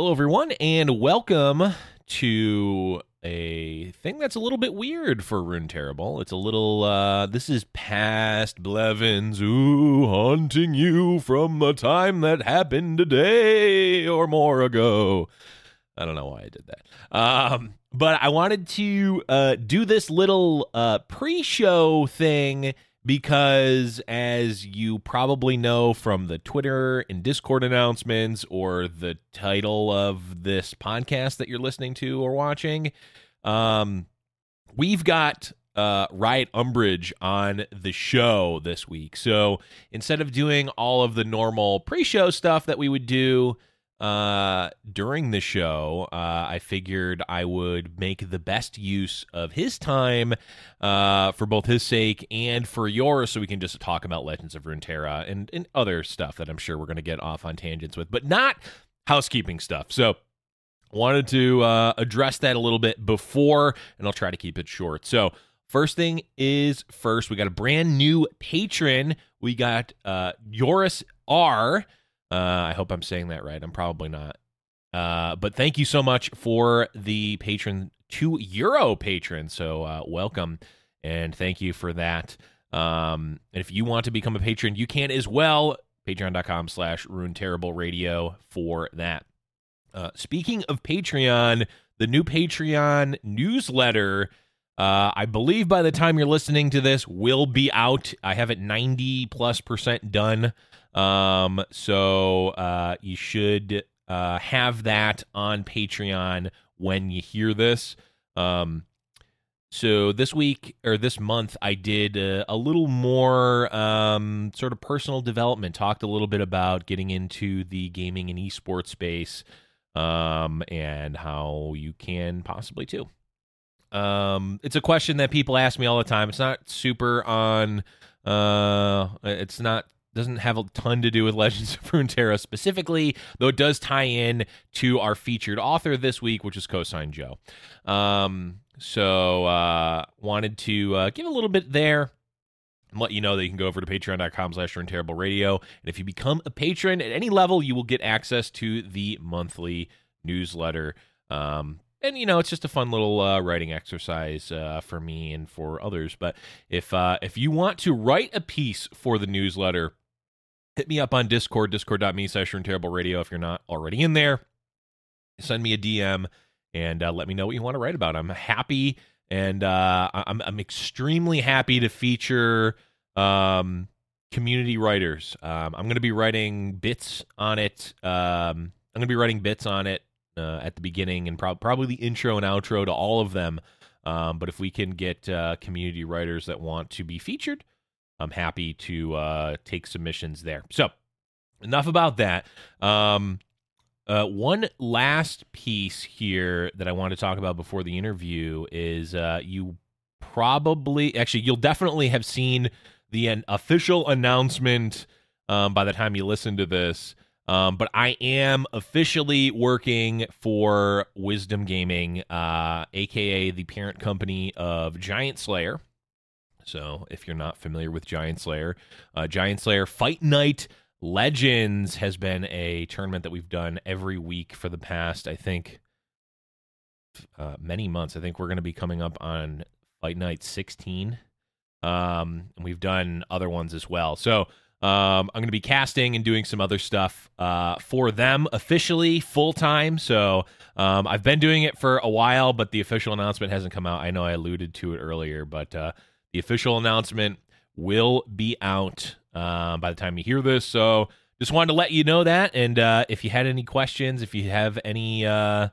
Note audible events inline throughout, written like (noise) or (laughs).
Hello, everyone, and welcome to a thing that's a little bit weird for Rune Terrible. It's a little, uh, this is past Blevins, ooh, haunting you from a time that happened a day or more ago. I don't know why I did that. Um, but I wanted to uh, do this little uh, pre show thing because as you probably know from the Twitter and Discord announcements or the title of this podcast that you're listening to or watching, um, we've got uh, Riot Umbrage on the show this week. So instead of doing all of the normal pre show stuff that we would do, uh, during the show, uh, I figured I would make the best use of his time uh, for both his sake and for yours, so we can just talk about Legends of Runeterra and, and other stuff that I'm sure we're going to get off on tangents with, but not housekeeping stuff. So, wanted to uh, address that a little bit before, and I'll try to keep it short. So, first thing is first, we got a brand new patron. We got uh, Yoris R. Uh, I hope I'm saying that right. I'm probably not. Uh, but thank you so much for the patron, two euro patron. So uh, welcome and thank you for that. Um, and if you want to become a patron, you can as well. Patreon.com slash Rune Terrible Radio for that. Uh, speaking of Patreon, the new Patreon newsletter, uh, I believe by the time you're listening to this, will be out. I have it 90 plus percent done. Um, so uh, you should uh, have that on Patreon when you hear this. Um, so this week or this month, I did uh, a little more um, sort of personal development. Talked a little bit about getting into the gaming and esports space, um, and how you can possibly too. Um, it's a question that people ask me all the time. It's not super on. Uh, it's not doesn't have a ton to do with (laughs) Legends of Runeterra specifically, though it does tie in to our featured author this week, which is Cosine Joe. Um, so uh, wanted to uh, give a little bit there and let you know that you can go over to patreon.com slash radio and if you become a patron at any level you will get access to the monthly newsletter. Um, and you know it's just a fun little uh, writing exercise uh, for me and for others. But if uh, if you want to write a piece for the newsletter hit me up on Discord, discord.me slash terrible radio if you're not already in there. Send me a DM and uh, let me know what you want to write about. I'm happy and uh, I'm, I'm extremely happy to feature um, community writers. Um, I'm going to be writing bits on it. Um, I'm going to be writing bits on it uh, at the beginning and pro- probably the intro and outro to all of them. Um, but if we can get uh, community writers that want to be featured, I'm happy to uh, take submissions there. So, enough about that. Um, uh, one last piece here that I want to talk about before the interview is uh, you probably, actually, you'll definitely have seen the an official announcement um, by the time you listen to this. Um, but I am officially working for Wisdom Gaming, uh, aka the parent company of Giant Slayer. So if you're not familiar with Giant Slayer, uh, Giant Slayer Fight Night Legends has been a tournament that we've done every week for the past, I think, uh, many months. I think we're going to be coming up on Fight Night 16. Um, and we've done other ones as well. So um, I'm going to be casting and doing some other stuff uh, for them officially full time. So um, I've been doing it for a while, but the official announcement hasn't come out. I know I alluded to it earlier, but uh, the official announcement will be out uh, by the time you hear this. So just wanted to let you know that. And uh, if you had any questions, if you have any, uh,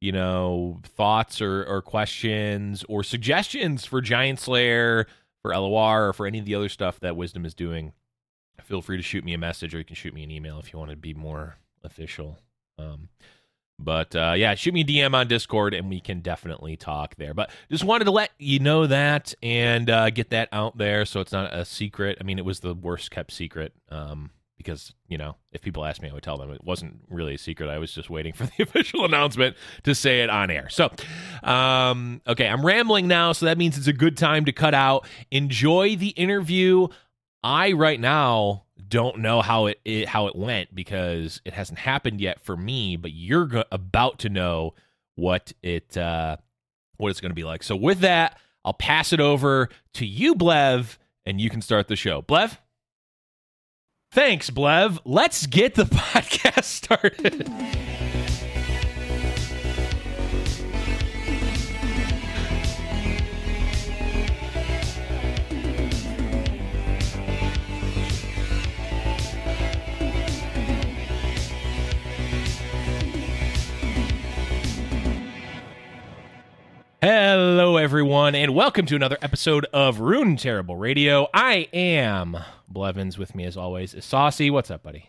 you know, thoughts or, or questions or suggestions for Giant Slayer, for LOR, or for any of the other stuff that Wisdom is doing, feel free to shoot me a message or you can shoot me an email if you want to be more official. Um, but uh, yeah, shoot me a DM on Discord and we can definitely talk there. But just wanted to let you know that and uh, get that out there so it's not a secret. I mean, it was the worst kept secret um, because, you know, if people asked me, I would tell them it wasn't really a secret. I was just waiting for the (laughs) official announcement to say it on air. So, um, okay, I'm rambling now. So that means it's a good time to cut out. Enjoy the interview. I, right now, don't know how it, it how it went because it hasn't happened yet for me. But you're go- about to know what it uh, what it's going to be like. So with that, I'll pass it over to you, Blev, and you can start the show. Blev. Thanks, Blev. Let's get the (laughs) podcast started. Hello, everyone, and welcome to another episode of Rune Terrible Radio. I am Blevins. With me, as always, is Saucy. What's up, buddy?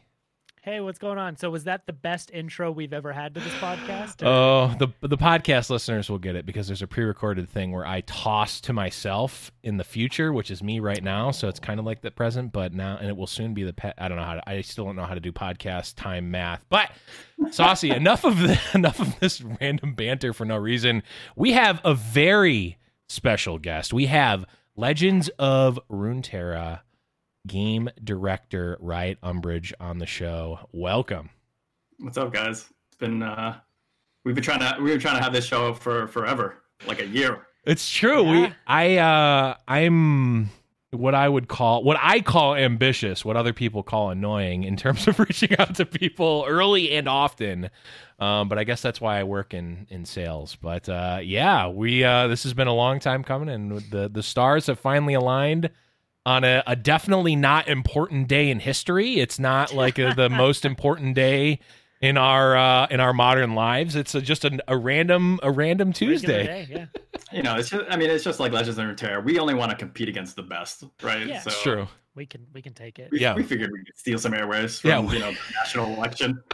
Hey, what's going on? So, was that the best intro we've ever had to this podcast? or- Oh, the the podcast listeners will get it because there's a pre-recorded thing where I toss to myself in the future, which is me right now. So it's kind of like the present, but now, and it will soon be the pet. I don't know how to. I still don't know how to do podcast time math. But Saucy, (laughs) enough of the, (laughs) enough of this random banter for no reason. We have a very special guest. We have Legends of Runeterra game director Riot Umbrage on the show. Welcome. What's up, guys? It's been uh, we've been trying to we were trying to have this show for forever, like a year. It's true. We I uh I'm what I would call what I call ambitious, what other people call annoying in terms of (laughs) reaching out to people early and often. Um, but I guess that's why I work in in sales. But uh, yeah, we uh, this has been a long time coming, and the the stars have finally aligned on a, a definitely not important day in history. It's not like a, the most important day in our uh, in our modern lives. It's a, just a, a random a random Tuesday. day, yeah. (laughs) You know, it's just I mean, it's just like Legends of Runeterra. We only want to compete against the best, right? Yeah. So It's true. We can we can take it. We, Yeah. we figured we could steal some airways from Yeah. you know the national election. (laughs)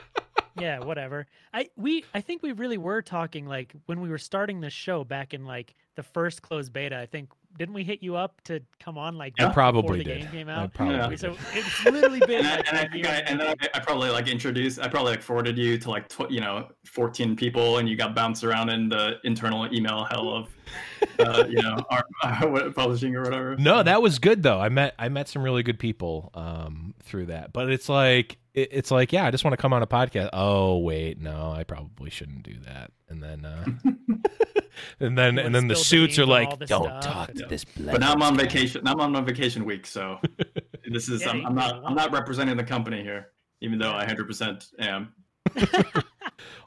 Yeah, whatever. I we I think we really were talking like when we were starting this show back in like the first closed beta. I think didn't we hit you up to come on like I probably before the did. game came out? I probably Yeah. did. So it's literally been And, I, like and I a think I and then I, I probably like introduced I probably like forwarded you to like tw- you know 14 people and you got bounced around in the internal email hell of (laughs) uh, you know our, our publishing or whatever. No, that was good though. I met I met some really good people um, through that. But it's like it, it's like yeah, I just want to come on a podcast. Oh wait, no, I probably shouldn't do that. And then uh, (laughs) and then and then the suits are like, don't stuff talk and- to this. But now I'm on guy." vacation. Now I'm on vacation week, so (laughs) this is Yeah, I'm, I'm not I'm not representing the company here, even though I 100% am.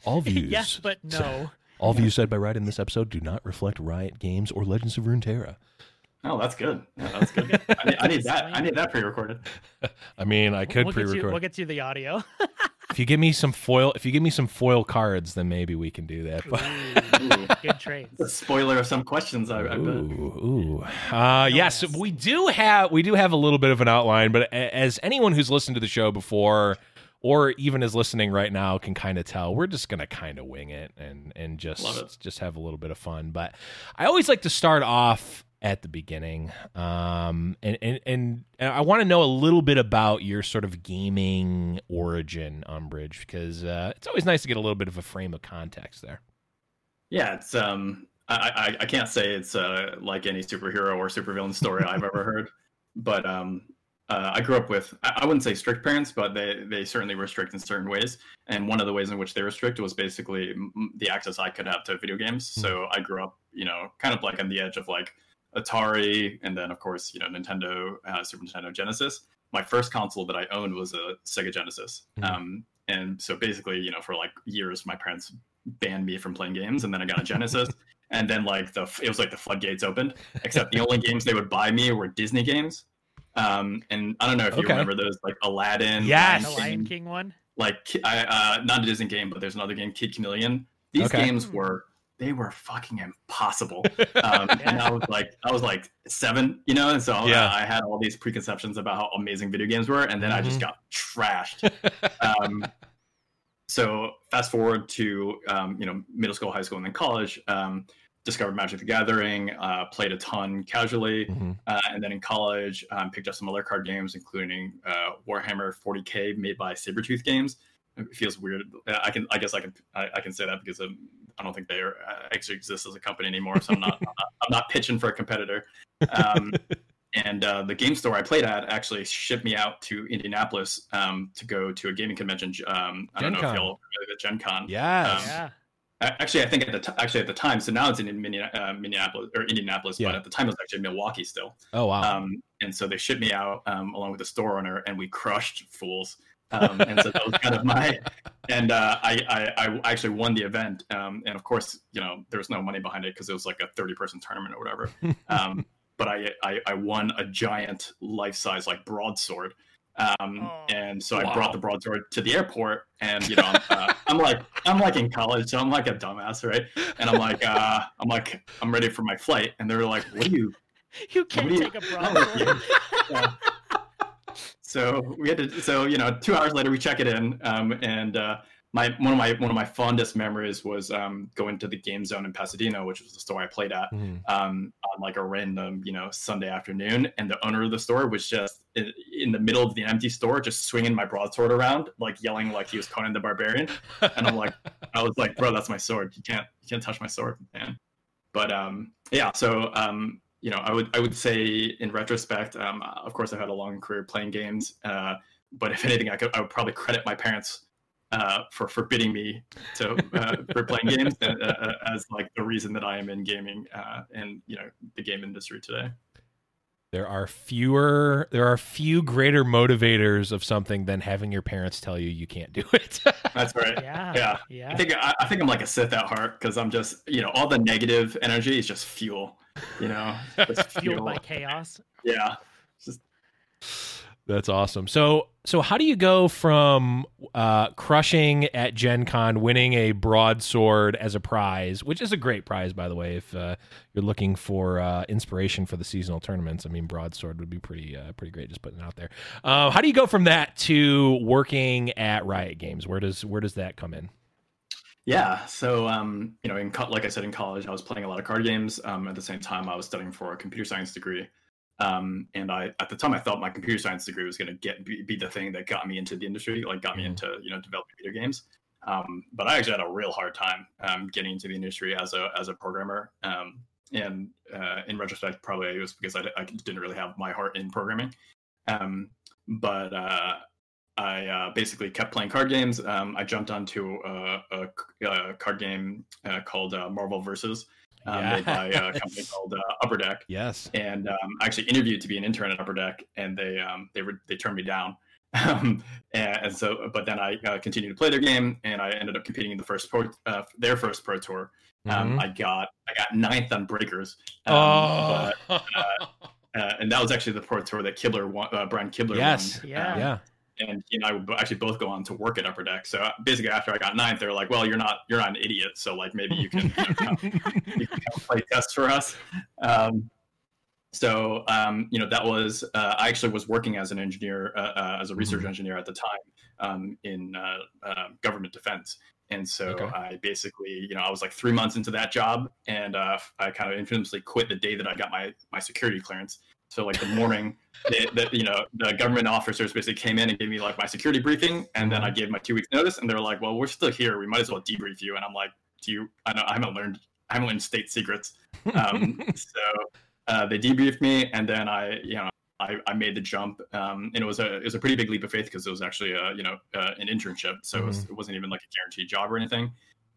All views. yes, but no. All views said by Riot in this episode do not reflect Riot Games or Legends of Runeterra. Oh, that's good. Yeah, that's good. I need, I need that. I need that pre-recorded. (laughs) I mean, I could we'll get you pre-record. we'll get you the audio. (laughs) If you give me some foil, if you give me some foil cards, then maybe we can do that. But Ooh, (laughs) good trades. A spoiler of some questions. I, I bet. Ooh, ooh. Uh, yes, yes. we do have we do have a little bit of an outline, but as anyone who's listened to the show before, or even is listening right now, can kind of tell, we're just gonna kind of wing it and and just it. just have a little bit of fun. But I always like to start off at the beginning, um, and and and I want to know a little bit about your sort of gaming origin, Umbrage, because uh, it's always nice to get a little bit of a frame of context there. Yeah, it's um. I, I I can't say it's uh like any superhero or supervillain story I've ever heard, but um. Uh, I grew up with I wouldn't say strict parents, but they they certainly were strict in certain ways. And one of the ways in which they were strict was basically the access I could have to video games. So I grew up, you know, kind of like on the edge of like Atari, and then of course, you know, Nintendo, uh, Super Nintendo, Genesis. My first console that I owned was a Sega Genesis. Mhm. Um, and so basically, you know, for like years, my parents banned me from playing games, and then I got a Genesis. (laughs) and then like the it was like the floodgates opened. Except the only games they would buy me were Disney games. Um, and I don't know if you Okay. remember those, like Aladdin, Yes. The Lion King one. like I, uh, not a Disney game, but there's another game, Kid Chameleon. These Okay. games were they were fucking impossible. (laughs) Um, And I was like, I was like seven, you know, and so Yeah. uh, I had all these preconceptions about how amazing video games were, and then I just Mhm. got trashed. (laughs) um, so fast forward to um, you know middle school, high school, and then college. Discovered Magic the Gathering, uh, played a ton casually, Mhm. uh, and then in college, um, picked up some other card games, including uh, Warhammer 40k, made by Sabertooth Games. It feels weird. I can, I guess, I can, I, I can say that because um, I don't think they are, uh, actually exist as a company anymore. So I'm not, I'm not, I'm not pitching for a competitor. Um, (laughs) and uh, the game store I played at actually shipped me out to Indianapolis um, to go to a gaming convention. Um, I don't know Gen if y'all familiar with Gen Con. Yes. Um, yeah. Actually, I think at the t- actually at the time, so now it's in uh, Minneapolis or Indianapolis, Yeah. but at the time it was actually Milwaukee still. oh wow. Um, and so they shipped me out um, along with the store owner, and we crushed fools. (laughs) Um, and so that was kind of my, and uh, I, I, I actually won the event. Um, and of course, you know, there was no money behind it because it was like a 30 person tournament or whatever. (laughs) Um, but I, I, I won a giant life size like broadsword. Um, Oh. and so I brought the broadsword to the airport, and you know, I'm, uh, (laughs) I'm like, I'm like in college, so I'm like a dumbass, right? And I'm like, uh, I'm like, I'm ready for my flight, and they're like, "What are you? (laughs) You can't do you- take a wrong with broadsword. (laughs) Yeah. so we had to so you know two hours later we check it in um, and uh, my one of my one of my fondest memories was um, going to the game zone in pasadena which was the store i played at Mhm. um, on like a random you know sunday afternoon and the owner of the store was just in, the middle of the empty store just swinging my broadsword around like yelling like he was conan the barbarian. And i'm like (laughs) i was like bro that's my sword. You can't you can't touch my sword man. But um yeah so um you know i would i would say in retrospect um of course i've had a long career playing games uh but if anything i could i would probably credit my parents uh, for forbidding me to uh, (laughs) for playing games uh, uh, as like the reason that I am in gaming uh, and you know the game industry today. There are fewer, there are few greater motivators of something than having your parents tell you you can't do it. (laughs) That's right. Yeah. Yeah. Yeah. I think I, I think I'm like a Sith at heart because I'm just you know all the negative energy is just fuel, you know, just (laughs) Fueled fuel. by chaos. Yeah. That's awesome. So, so how do you go from uh, crushing at Gen Con, winning a broadsword as a prize, which is a great prize, by the way, if uh, you're looking for uh, inspiration for the seasonal tournaments? I mean, broadsword would be pretty, uh, pretty great. Just putting it out there. Uh, how do you go from that to working at Riot Games? Where does where does that come in? Yeah. So, um, you know, in co- like I said, in college, I was playing a lot of card games. Um, at the same time, I was studying for a computer science degree. Um, and I, at the time, I thought my computer science degree was going to get be, be the thing that got me into the industry, like got me Mhm. into you know developing video games. Um, but I actually had a real hard time um, getting into the industry as a as a programmer. Um, and uh, in retrospect, probably it was because I, I didn't really have my heart in programming. Um, but uh, I uh, basically kept playing card games. Um, I jumped onto a, a, a card game uh, called uh, Marvel Versus, um, made by a (laughs) company called uh, Upper Deck. Yes. And um, I actually interviewed to be an intern at Upper Deck, and they um, they were they turned me down. (laughs) Um, and, and so, but then I uh, continued to play their game, and I ended up competing in the first pro, uh, their first pro tour. Um, Mhm. I got I got ninth on Breakers. Um, oh, but, uh, and that was actually the pro tour that Kibler won, uh, Brian Kibler Yes. won. Yeah. Um, yeah. And he and I would actually both go on to work at Upper Deck. So uh, basically, after I got ninth, they were like, "Well, you're not you're not an idiot, so like maybe you can, you know, come, (laughs) you can come play tests for us." Um, so um, you know that was uh, I actually was working as an engineer uh, uh, as a research Mhm. engineer at the time um, in uh, uh, government defense. And so Okay. I basically, you know, I was like three months into that job, and uh, I kind of infamously quit the day that I got my my security clearance. So like the morning that, you know the government officers basically came in and gave me like my security briefing, and then I gave my two weeks notice, and they were like, "Well, we're still here. We might as well debrief you." And I'm like, "Do you? I know I haven't learned. I haven't learned state secrets." Um, (laughs) so uh, they debriefed me, and then I, you know, I, I made the jump, um, and it was a it was a pretty big leap of faith because it was actually a you know uh, an internship, so it, was, it wasn't even like a guaranteed job or anything.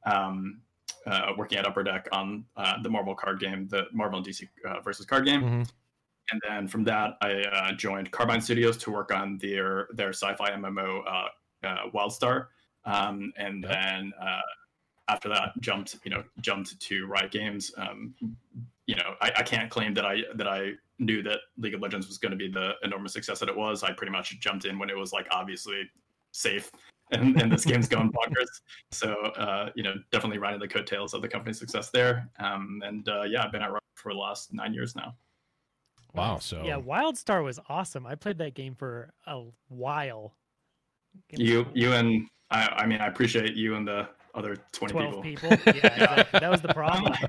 Um, uh, working at Upper Deck on uh, the Marvel card game, the Marvel and DC uh, versus card game, Mhm. And then from that I uh, joined Carbine Studios to work on their their sci-fi MMO uh, uh, WildStar, um, and then uh, after that jumped you know jumped to Riot Games. Um, you know, I, I can't claim that I that I knew that League of Legends was going to be the enormous success that it was. I pretty much jumped in when it was like obviously safe. And, and this game's going (laughs) bonkers. So, uh, you know, definitely riding the coattails of the company's success there. Um, and uh, yeah, I've been at Riot for the last nine years now. Wow. So Yeah, WildStar was awesome. I played that game for a while. You, you, and I, I mean, I appreciate you and the other 20 twelve people. people. Yeah, (laughs) exactly. that was the problem. (laughs)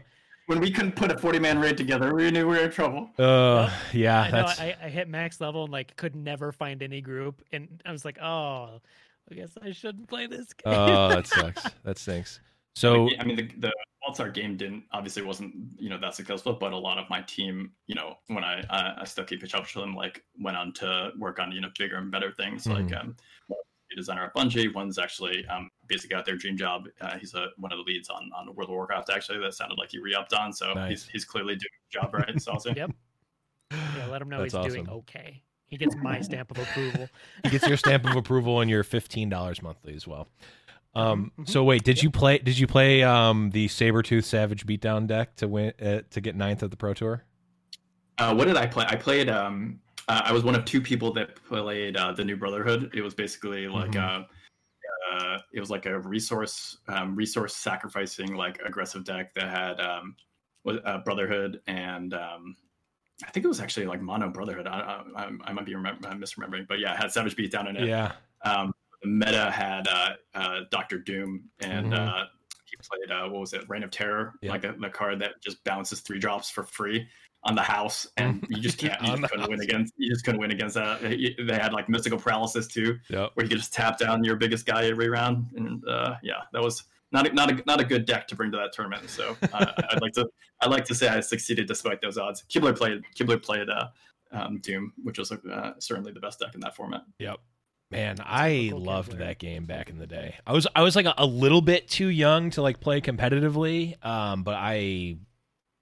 When we couldn't put a 40 man raid together, we knew we were in trouble. Uh, yeah, I know. that's I, I hit max level and like could never find any group, and I was like, oh, I guess I shouldn't play this game. oh, that sucks. That stinks. (laughs) So I mean, the, the WildStar game didn't obviously wasn't you know that successful, but a lot of my team, you know, when I I, I still keep in touch with them, like went on to work on you know bigger and better things. Like Mhm. um, a designer at Bungie. One's actually um basically got their dream job. Uh, he's a one of the leads on on World of Warcraft. Actually, that sounded like he re-upped on. So Nice. he's he's clearly doing his job right. It's awesome. (laughs) Yep. Yeah, let him know That's he's doing okay. He gets my stamp of approval. (laughs) He gets your stamp of approval and your fifteen dollars monthly as well. Um, Mhm, mhm. so wait, did you play? Did you play um the Sabretooth Savage Beatdown deck to win uh, to get ninth at the Pro Tour? Uh, what did I play? I played. Um, uh, I was one of two people that played uh, the New Brotherhood. It was basically like Mhm. uh uh, it was like a resource um, resource sacrificing like aggressive deck that had um, uh, Brotherhood and um, I think it was actually like Mono Brotherhood. I, I, I might be remem- I'm misremembering, but yeah, it had Savage Beatdown in it. Yeah. Meta had uh, uh, Doctor Doom, and Mhm. uh, he played uh, what was it, Reign of Terror, Yeah. like a, the card that just bounces three drops for free on the house, and (laughs) you just can't, you just couldn't win against, you just couldn't win against that. They had like mystical paralysis too, Yep. where you could just tap down your biggest guy every round, and uh, yeah, that was. Not a, not a not a good deck to bring to that tournament, so uh, (laughs) I'd like to I'd like to say I succeeded despite those odds. Kibler played Kibler played uh, um, Doom, which was uh, certainly the best deck in that format. Yep. Man, I loved Kibler. that game back in the day. I was I was like a, a little bit too young to like play competitively, um, but I,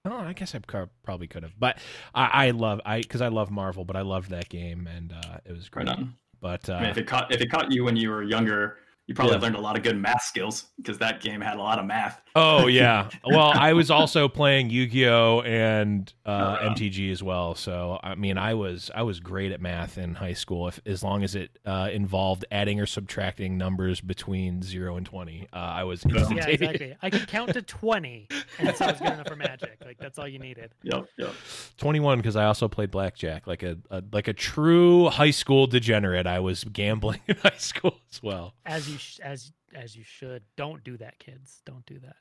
oh, I guess I probably could have. But I, I love I because I love Marvel, but I loved that game and uh, it was great. Right on. But I mean, uh, if it caught if it caught you when you were younger, you probably Yeah. learned a lot of good math skills because that game had a lot of math. oh (laughs) yeah, well I was also playing Yu Gi Oh and uh, yeah. MTG as well. So I mean, I was I was great at math in high school, if, as long as it uh, involved adding or subtracting numbers between zero and twenty. Uh, I was Yeah. Yeah, exactly. I could count to twenty, and so it's good enough for magic. Like that's all you needed. Yep, yep. 21 because I also played blackjack like a, a like a true high school degenerate. I was gambling (laughs) in high school as well. As you sh- as as you should. Don't do that, kids. Don't do that.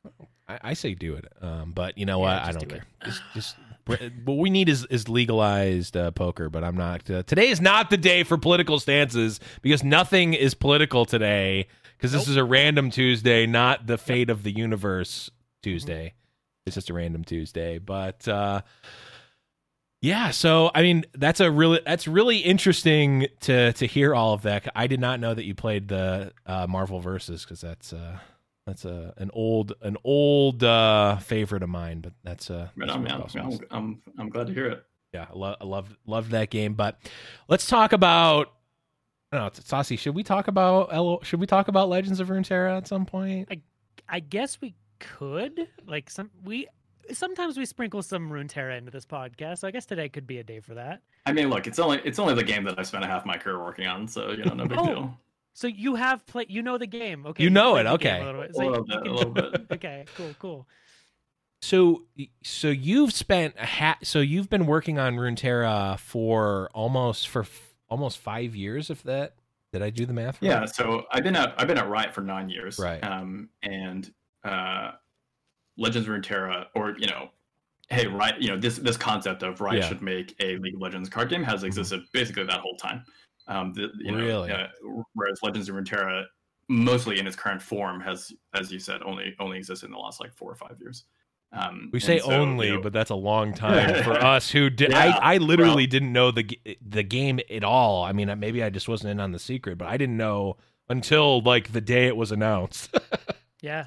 I, I say do it, um, but you know Yeah, what? I don't do care. Just, (sighs) just what we need is is legalized uh, poker. But I'm not. Uh, today is not the day for political stances because nothing is political today. Because this Nope. is a random Tuesday, not the fate of the universe Mm-hmm. Tuesday. It's just a random Tuesday, but. uh yeah, so I mean that's a really that's really interesting to to hear all of that. I did not know that you played the uh, Marvel versus because that's uh, that's a an old an old uh, favorite of mine. But that's uh, Right on, man. awesome. I'm, I'm I'm glad to hear it. yeah, I love I love loved that game. But let's talk about. I don't Saucy. Should we talk about L- should we talk about Legends of Runeterra at some point? I, I guess we could like some we sometimes we sprinkle some Runeterra into this podcast. So I guess today could be a day for that. I mean, look, it's only it's only the game that I've spent a half my career working on, so you know, no big (laughs) Oh, deal. So you have played. You know the game. Okay. You know it, okay. A little bit. A little you bit, can- a (laughs) little bit. okay. Cool. Cool. So so you've spent a ha- so you've been working on Runeterra for almost for f- almost five years. If that did I do the math? right? Yeah, so I've been at I've been at Riot for nine years, Right. Um, and uh, Legends of Runeterra, or you know, hey, right, you know, this this concept of Riot Yeah. Mm-hmm. should make a League of Legends card game has existed basically that whole time. Um, the, you know, Really? uh, whereas Legends of Runeterra, mostly in its current form, has, as you said, only only existed in the last like four or five years. Um, We say and so, you only, know, but that's a long time (laughs) for us who did. Yeah, I I literally well- didn't know the the game at all. I mean, maybe I just wasn't in on the secret, but I didn't know until like the day it was announced. (laughs) Yeah.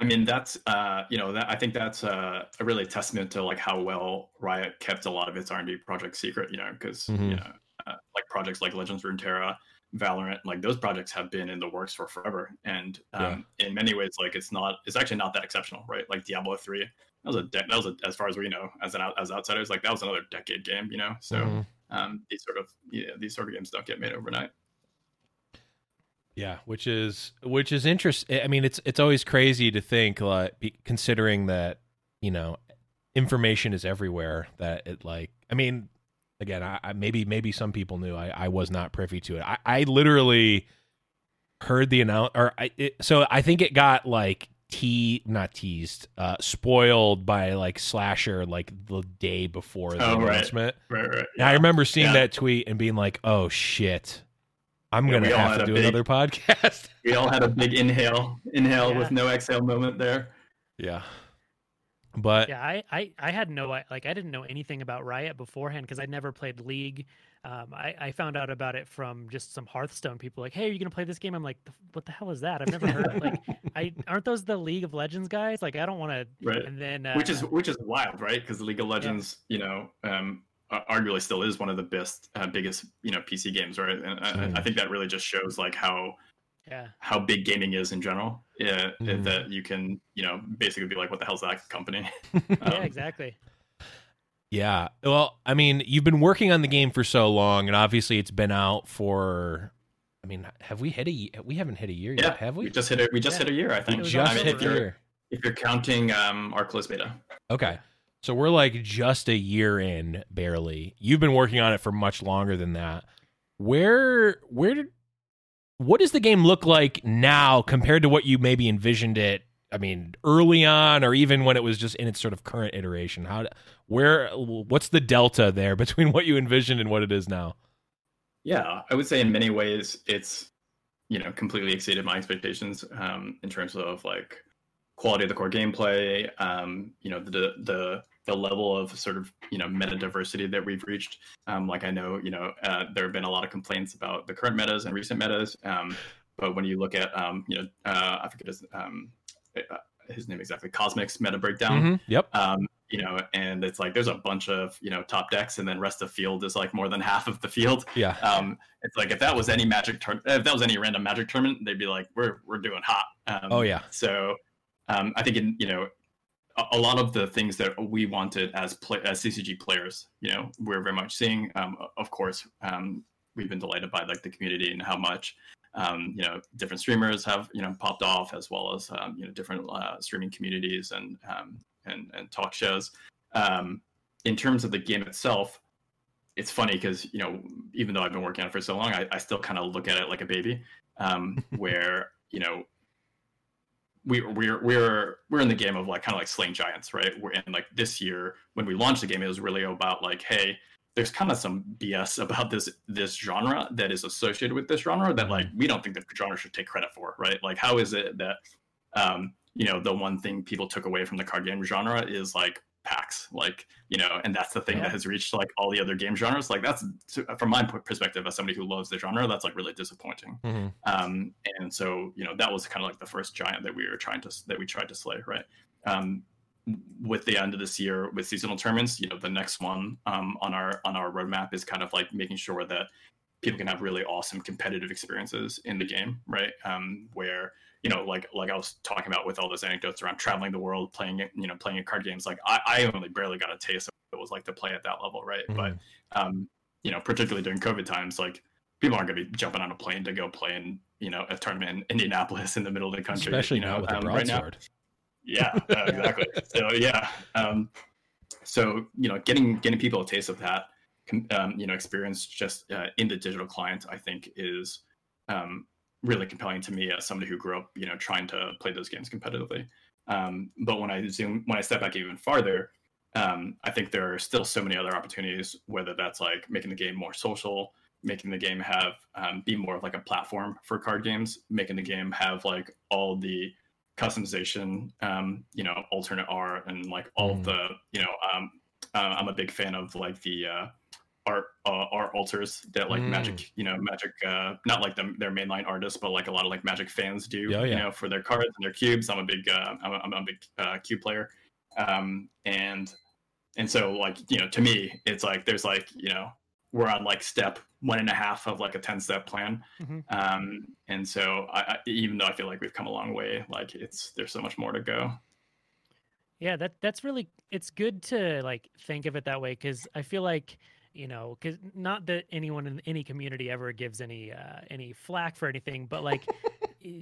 I mean, that's uh, you know, that I think that's uh, a really testament to like how well Riot kept a lot of its R and D projects secret. You know, because Mhm. you know, uh, like projects like Legends of Runeterra, Valorant, like those projects have been in the works for forever. And um, in many ways, like it's not, it's actually not that exceptional, right? Like Diablo three, that was a, de- that was a, as far as we know, as an as outsiders, like that was another decade game. You know, so Mhm. um, these sort of yeah, these sort of games don't get made overnight. Yeah, which is which is interesting. I mean, it's it's always crazy to think like be, considering that you know information is everywhere. That it like I mean, again, I, I maybe maybe some people knew. I I was not privy to it. I I literally heard the announce or I it, so I think it got like te not teased uh spoiled by like slasher like the day before the Oh, right. announcement Right, right. and I remember seeing Yeah. that tweet and being like, "Oh shit, I'm Yeah, gonna have to do big- another podcast." (laughs) We all had a big inhale, inhale Yeah. with no exhale moment there. yeah, But Yeah, I, I, I had no like I didn't know anything about Riot beforehand because I never played League. Um, I, I found out about it from just some Hearthstone people. Like, hey, are you gonna play this game? I'm like, what the hell is that? I've never heard. Of like, (laughs) I aren't those the League of Legends guys? Like, I don't want to. Right. And then uh, which is which is wild, right? Because League of Legends, you know, um, ar- arguably still is one of the best, uh, biggest, you know, PC games, right? And I, I think that really just shows like how yeah, how big gaming is in general. Yeah, Mhm. that you can, you know, basically be like, what the hell's that company? (laughs) yeah, Um, exactly. yeah, well, I mean, you've been working on the game for so long, and obviously it's been out for. I mean, have we hit a? ye- We haven't hit a year Yeah, yet, have we? We just hit it. We just Yeah. hit a year, I think. was just I mean, hit if you're, year. if you're counting um, our closed beta. Okay. So we're like just a year in, barely. You've been working on it for much longer than that. Where where did what does the game look like now compared to what you maybe envisioned it? I mean, early on, or even when it was just in its sort of current iteration. How where what's the delta there (laughs) between what you envisioned and what it is now? Yeah, I would say in many ways it's you know completely exceeded my expectations um, in terms of like quality of the core gameplay. Um, you know the the the level of sort of you know meta diversity that we've reached. Um, like I know you know uh, there have been a lot of complaints about the current metas and recent metas, um, but when you look at um, you know uh, I forget his um, uh, his name exactly, Cosmic's meta breakdown Mhm. Yep. um, you know, and it's like there's a bunch of you know top decks, and then rest of field is like more than half of the field. Yeah. Um, it's like if that was any magic turn, if that was any random magic tournament, they'd be like, we're we're doing hot. Um, Oh, yeah. So, um, I think in you know, a, lot of the things that we wanted as play as CCG players, you know, we're very much seeing. Um, of course, um, we've been delighted by like the community and how much. Um, you know, different streamers have you know popped off, as well as um, you know different uh, streaming communities and um, and, and talk shows. Um, in terms of the game itself, it's funny because you know even though I've been working on it for so long, I, I still kind of look at it like a baby, um, (laughs) where you know we we're we're we're in the game of like kind of like slaying giants, right? We're in like this year when we launched the game, it was really about like, hey, there's kind of some BS about this this genre that is associated with this genre that like we don't think the genre should take credit for, right? Like how is it that um, you know the one thing people took away from the card game genre is like packs like you know and that's the thing Yeah. that has reached like all the other game genres like that's from my perspective as somebody who loves the genre that's like really disappointing Mhm. um, and so you know that was kind of like the first giant that we were trying to that we tried to slay right um, with the end of this year with seasonal tournaments you know the next one um, on our on our roadmap is kind of like making sure that people can have really awesome competitive experiences in the game right um, where you know like like i was talking about with all those anecdotes around traveling the world playing you know playing card games like i, I only barely got a taste of what it was like to play at that level right? But um, you know particularly during covid times like people aren't going to be jumping on a plane to go play in you know a tournament in indianapolis in the middle of the country Especially you know now with the um, right now. yeah (laughs) uh, exactly. So yeah um, so you know getting getting people a taste of that um, you know experience just uh, in the digital client i think is um, really compelling to me as somebody who grew up you know trying to play those games competitively um, but when i zoom when i step back even farther um, i think there are still so many other opportunities whether that's like making the game more social making the game have um, be more of like a platform for card games making the game have like all the customization um, you know alternate art and like all Mm. the you know um, uh, i'm a big fan of like the uh, art uh, art alters that like Mm. magic you know magic uh not like them their mainline artists but like a lot of like magic fans do Oh, you know for their cards and their cubes. I'm a big uh i'm a, I'm a big uh cube player. Um and and so like you know to me it's like there's like you know we're on like step one and a half of like a 10 step plan. Mhm. um and so I, I even though i feel like we've come a long way like it's there's so much more to go. Yeah, that that's really it's good to like think of it that way because I feel like you know because not that anyone in any community ever gives any uh, any flack for anything, but like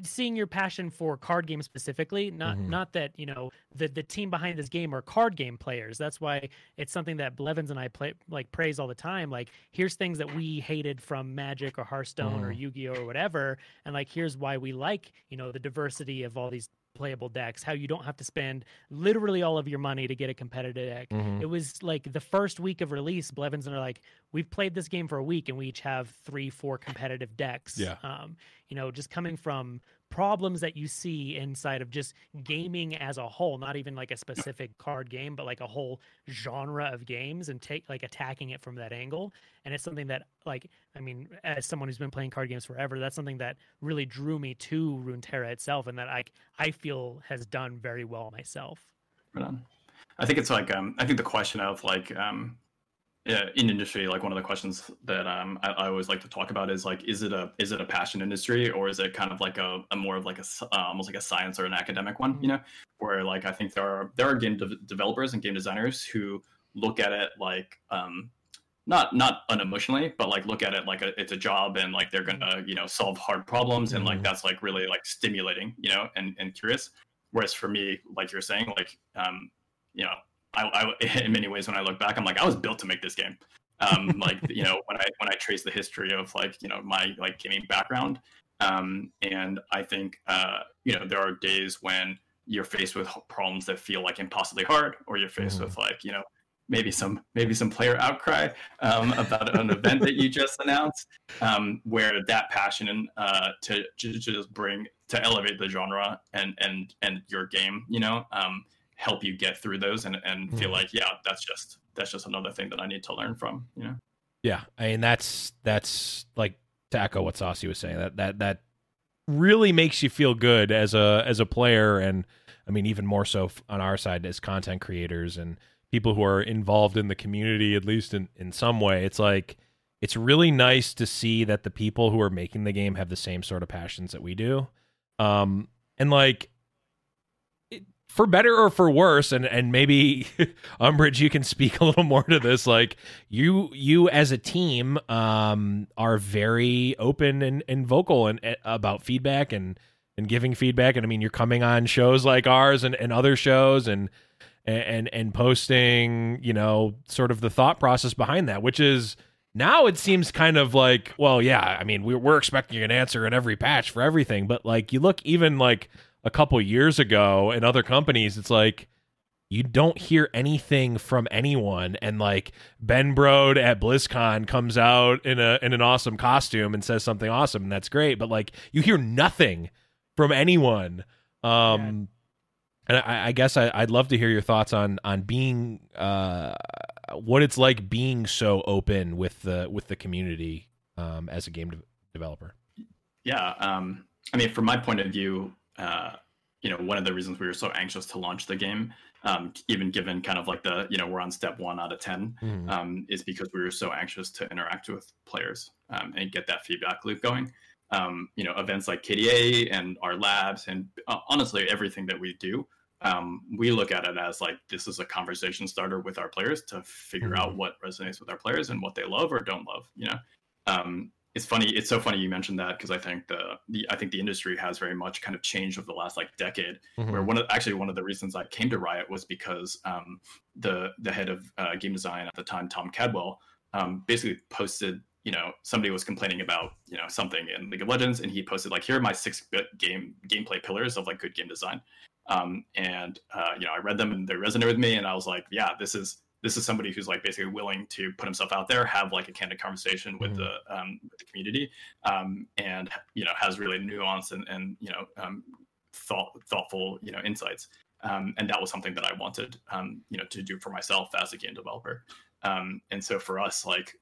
seeing your passion for card games specifically, not Mhm. not that you know the the team behind this game are card game players. That's why it's something that Blevins and I play like praise all the time. Like here's things that we hated from Magic or Hearthstone or Mhm. Yu-Gi-Oh or whatever, and like here's why we like you know the diversity of all these playable decks. How you don't have to spend literally all of your money to get a competitive deck. Mhm. It was like the first week of release, Blevins and are like, we've played this game for a week and we each have three, four competitive decks. Yeah. Um, you know, just coming from problems that you see inside of just gaming as a whole, not even like a specific card game, but like a whole genre of games and take like attacking it from that angle. And it's something that like I mean, as someone who's been playing card games forever, that's something that really drew me to Runeterra itself and that I I feel has done very well myself. Right on. I think it's like um I think the question of like um yeah, in industry, like one of the questions that um, I, I, always like to talk about is like, is it a is it a passion industry or is it kind of like a, a more of like a uh, almost like a science or an academic one? You know, where like I think there are there are game de- developers and game designers who look at it like um, not not unemotionally, but like look at it like a, it's a job and like they're gonna you know solve hard problems and like mm-hmm. that's like really like stimulating, you know, and and curious. Whereas for me, like you're saying, like um, you know I, I, (laughs) in many ways, when I look back, I'm like, I was built to make this game. Um, (laughs) like you know, when I when I trace the history of like you know my like gaming background, um, and I think uh, you know there are days when you're faced with problems that feel like impossibly hard, or you're faced mm. with like you know maybe some maybe some player outcry um, about an event that you just announced, um, where that passion uh, to, to just bring to elevate the genre and and and your game, you know, um, help you get through those and, and mm. feel mm-hmm. like yeah that's just that's just another thing that i need to learn from you know yeah i mean that's that's like to echo what saucy was saying that that that really makes you feel good as a as a player and i mean even more so on our side as content creators and people who are involved in the community at least in in some way it's like it's really nice to see that the people who are making the game have the same sort of passions that we do um and like for better or for worse and and maybe (laughs) umbrage you can speak a little more to this like you you as a team um are very open and, and vocal and, and about feedback and and giving feedback. And i mean you're coming on shows like ours and, and other shows and and and posting you know sort of the thought process behind that which is now it seems kind of like well yeah i mean we're, we're expecting an answer in every patch for everything. But like you look even like a couple years ago in other companies, it's like you don't hear anything from anyone. And like Ben Brode at BlizzCon comes out in a in an awesome costume and says something awesome and that's great. But like you hear nothing from anyone. Um yeah. and I, I guess I, would love to hear your thoughts on on being uh what it's like being so open with the with the community um as a game de- developer. Yeah um I mean from my point of view uh, you know, one of the reasons we were so anxious to launch the game, um, even given kind of like the, you know, we're on step one out of 10, mm. um, is because we were so anxious to interact with players um, and get that feedback loop going. Um, you know, events like KDA and our labs, and uh, honestly, everything that we do, um, we look at it as like this is a conversation starter with our players to figure mm. out mm-hmm. what resonates with our players and what they love or don't love, you know. It's funny it's so funny you mentioned that because i think the, the i think the industry has very much kind of changed over the last like decade mm-hmm. where one of actually one of the reasons i came to riot was because um, the the head of uh, game design at the time tom cadwell um, basically posted you know somebody was complaining about you know something in league of legends and he posted like here are my six bit game gameplay pillars of like good game design um, and uh, you know i read them and they resonated with me and i was like yeah this is this is somebody who's like basically willing to put himself out there, have like a candid conversation with mm-hmm. the um, with the community, um, and you know has really nuance and and you know um, thought thoughtful you know insights. Um, and that was something that I wanted um, you know to do for myself as a game developer. Um, and so for us, like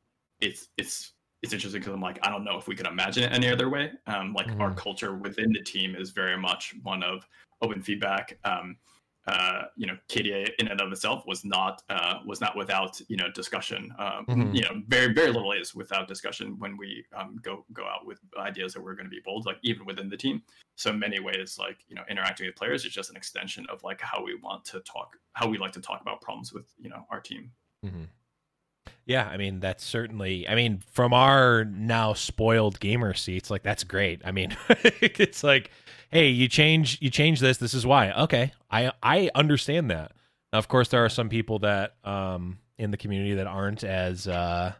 it's it's it's interesting because I'm like I don't know if we could imagine it any other way. like mm-hmm. our culture within the team is very much one of open feedback. Uh, you know, KDA in and of itself was not uh, was not without you know discussion. Um, mm-hmm. You know, very very little is without discussion when we um, go go out with ideas that we're going to be bold, like even within the team. So many ways, like you know, interacting with players is just an extension of like how we want to talk, how we like to talk about problems with you know our team. Mm-hmm. Yeah, I mean that's certainly. I mean, from our now spoiled gamer seats, like that's great. I mean, (laughs) it's like hey, you change you change this. This is why. Okay, I I understand that. Now, of course, there are some people that um in the community that aren't as uh,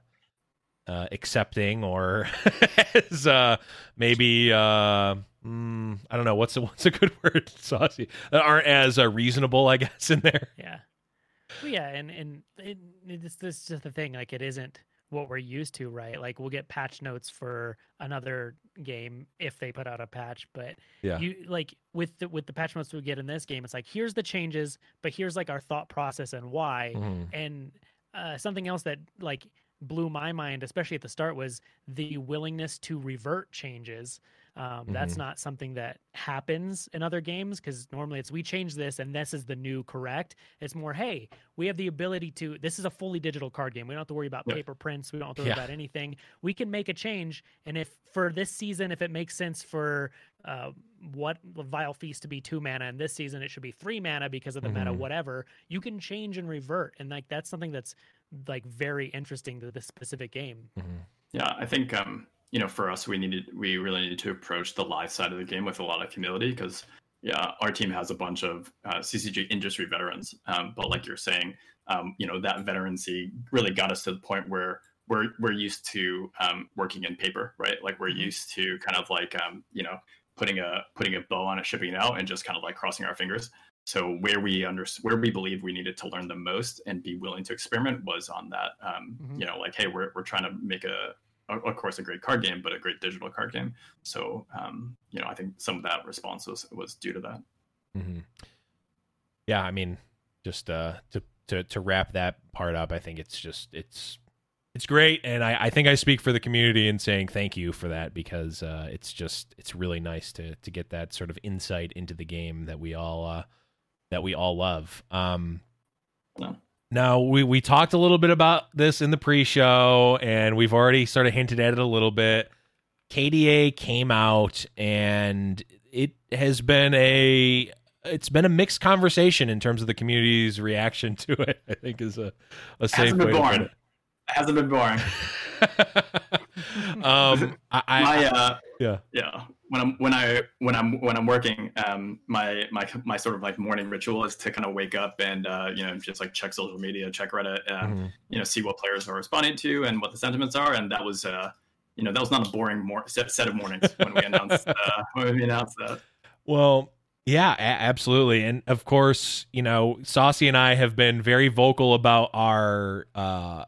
uh accepting or (laughs) as uh maybe uh mm, I don't know what's a, what's a good (laughs) word saucy that aren't as uh, reasonable I guess in there. Yeah. Well, yeah, and and it, it's this is the thing. Like, it isn't what we're used to, right? Like we'll get patch notes for another game if they put out a patch, but Yeah. you like with the with the patch notes we get in this game, it's like here's the changes, but here's like our thought process and why. Mhm. And uh, something else that like blew my mind, especially at the start, was the willingness to revert changes. Um, That's Mhm. not something that happens in other games because normally it's we change this and this is the new correct. It's more, hey, we have the ability to. This is a fully digital card game. We don't have to worry about Yeah. paper prints. We don't have to worry Yeah. about anything. We can make a change, and if for this season, if it makes sense for uh, what Vile Feast to be two mana, and this season it should be three mana because of the meta, Mhm. whatever, you can change and revert, and like that's something that's like very interesting to this specific game. Mhm. Yeah, I think um, you know, for us, we needed we really needed to approach the live side of the game with a lot of humility because yeah, our team has a bunch of uh, CCG industry veterans, um, but like you're saying, um, you know, that veterancy really got us to the point where we're we're used to um, working in paper, right? Like we're Mhm. used to kind of like um, you know putting a putting a bow on it, shipping it out, and just kind of like crossing our fingers. So where we under where we believe we needed to learn the most and be willing to experiment was on that. Um, Mhm. You know, like hey, we're we're trying to make a of course a great card game, but a great digital card game. So um, you know, I think some of that response was was due to that. Mhm. Yeah, I mean, just uh, to to to wrap that part up, I think it's just it's it's great, and I, I think I speak for the community in saying thank you for that because uh, it's just it's really nice to to get that sort of insight into the game that we all uh, that we all love. Um. Now we we talked a little bit about this in the pre-show, and we've already sort of hinted at it a little bit. KDA came out, and it has been a it's been a mixed conversation in terms of the community's reaction to it. I think is a a safe Hasn't been way to boring. put it. Hasn't been boring. (laughs) um, I, I, my uh, yeah. yeah. When I'm when I when I'm when I'm working, um, my my my sort of like morning ritual is to kind of wake up and uh, you know just like check social media, check Reddit, uh, Mhm. you know, see what players are responding to and what the sentiments are. And that was uh, you know, that was not a boring mor- set, set of mornings when we announced uh, (laughs) when we announced that. Well, yeah, a- absolutely. And of course, you know, Saucy and I have been very vocal about our uh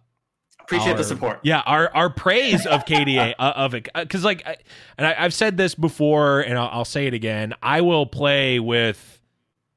Appreciate our- the support. Yeah, our our praise of KDA (laughs) uh, of it because like, I, and I, I've said this before, and I'll, I'll say it again. I will play with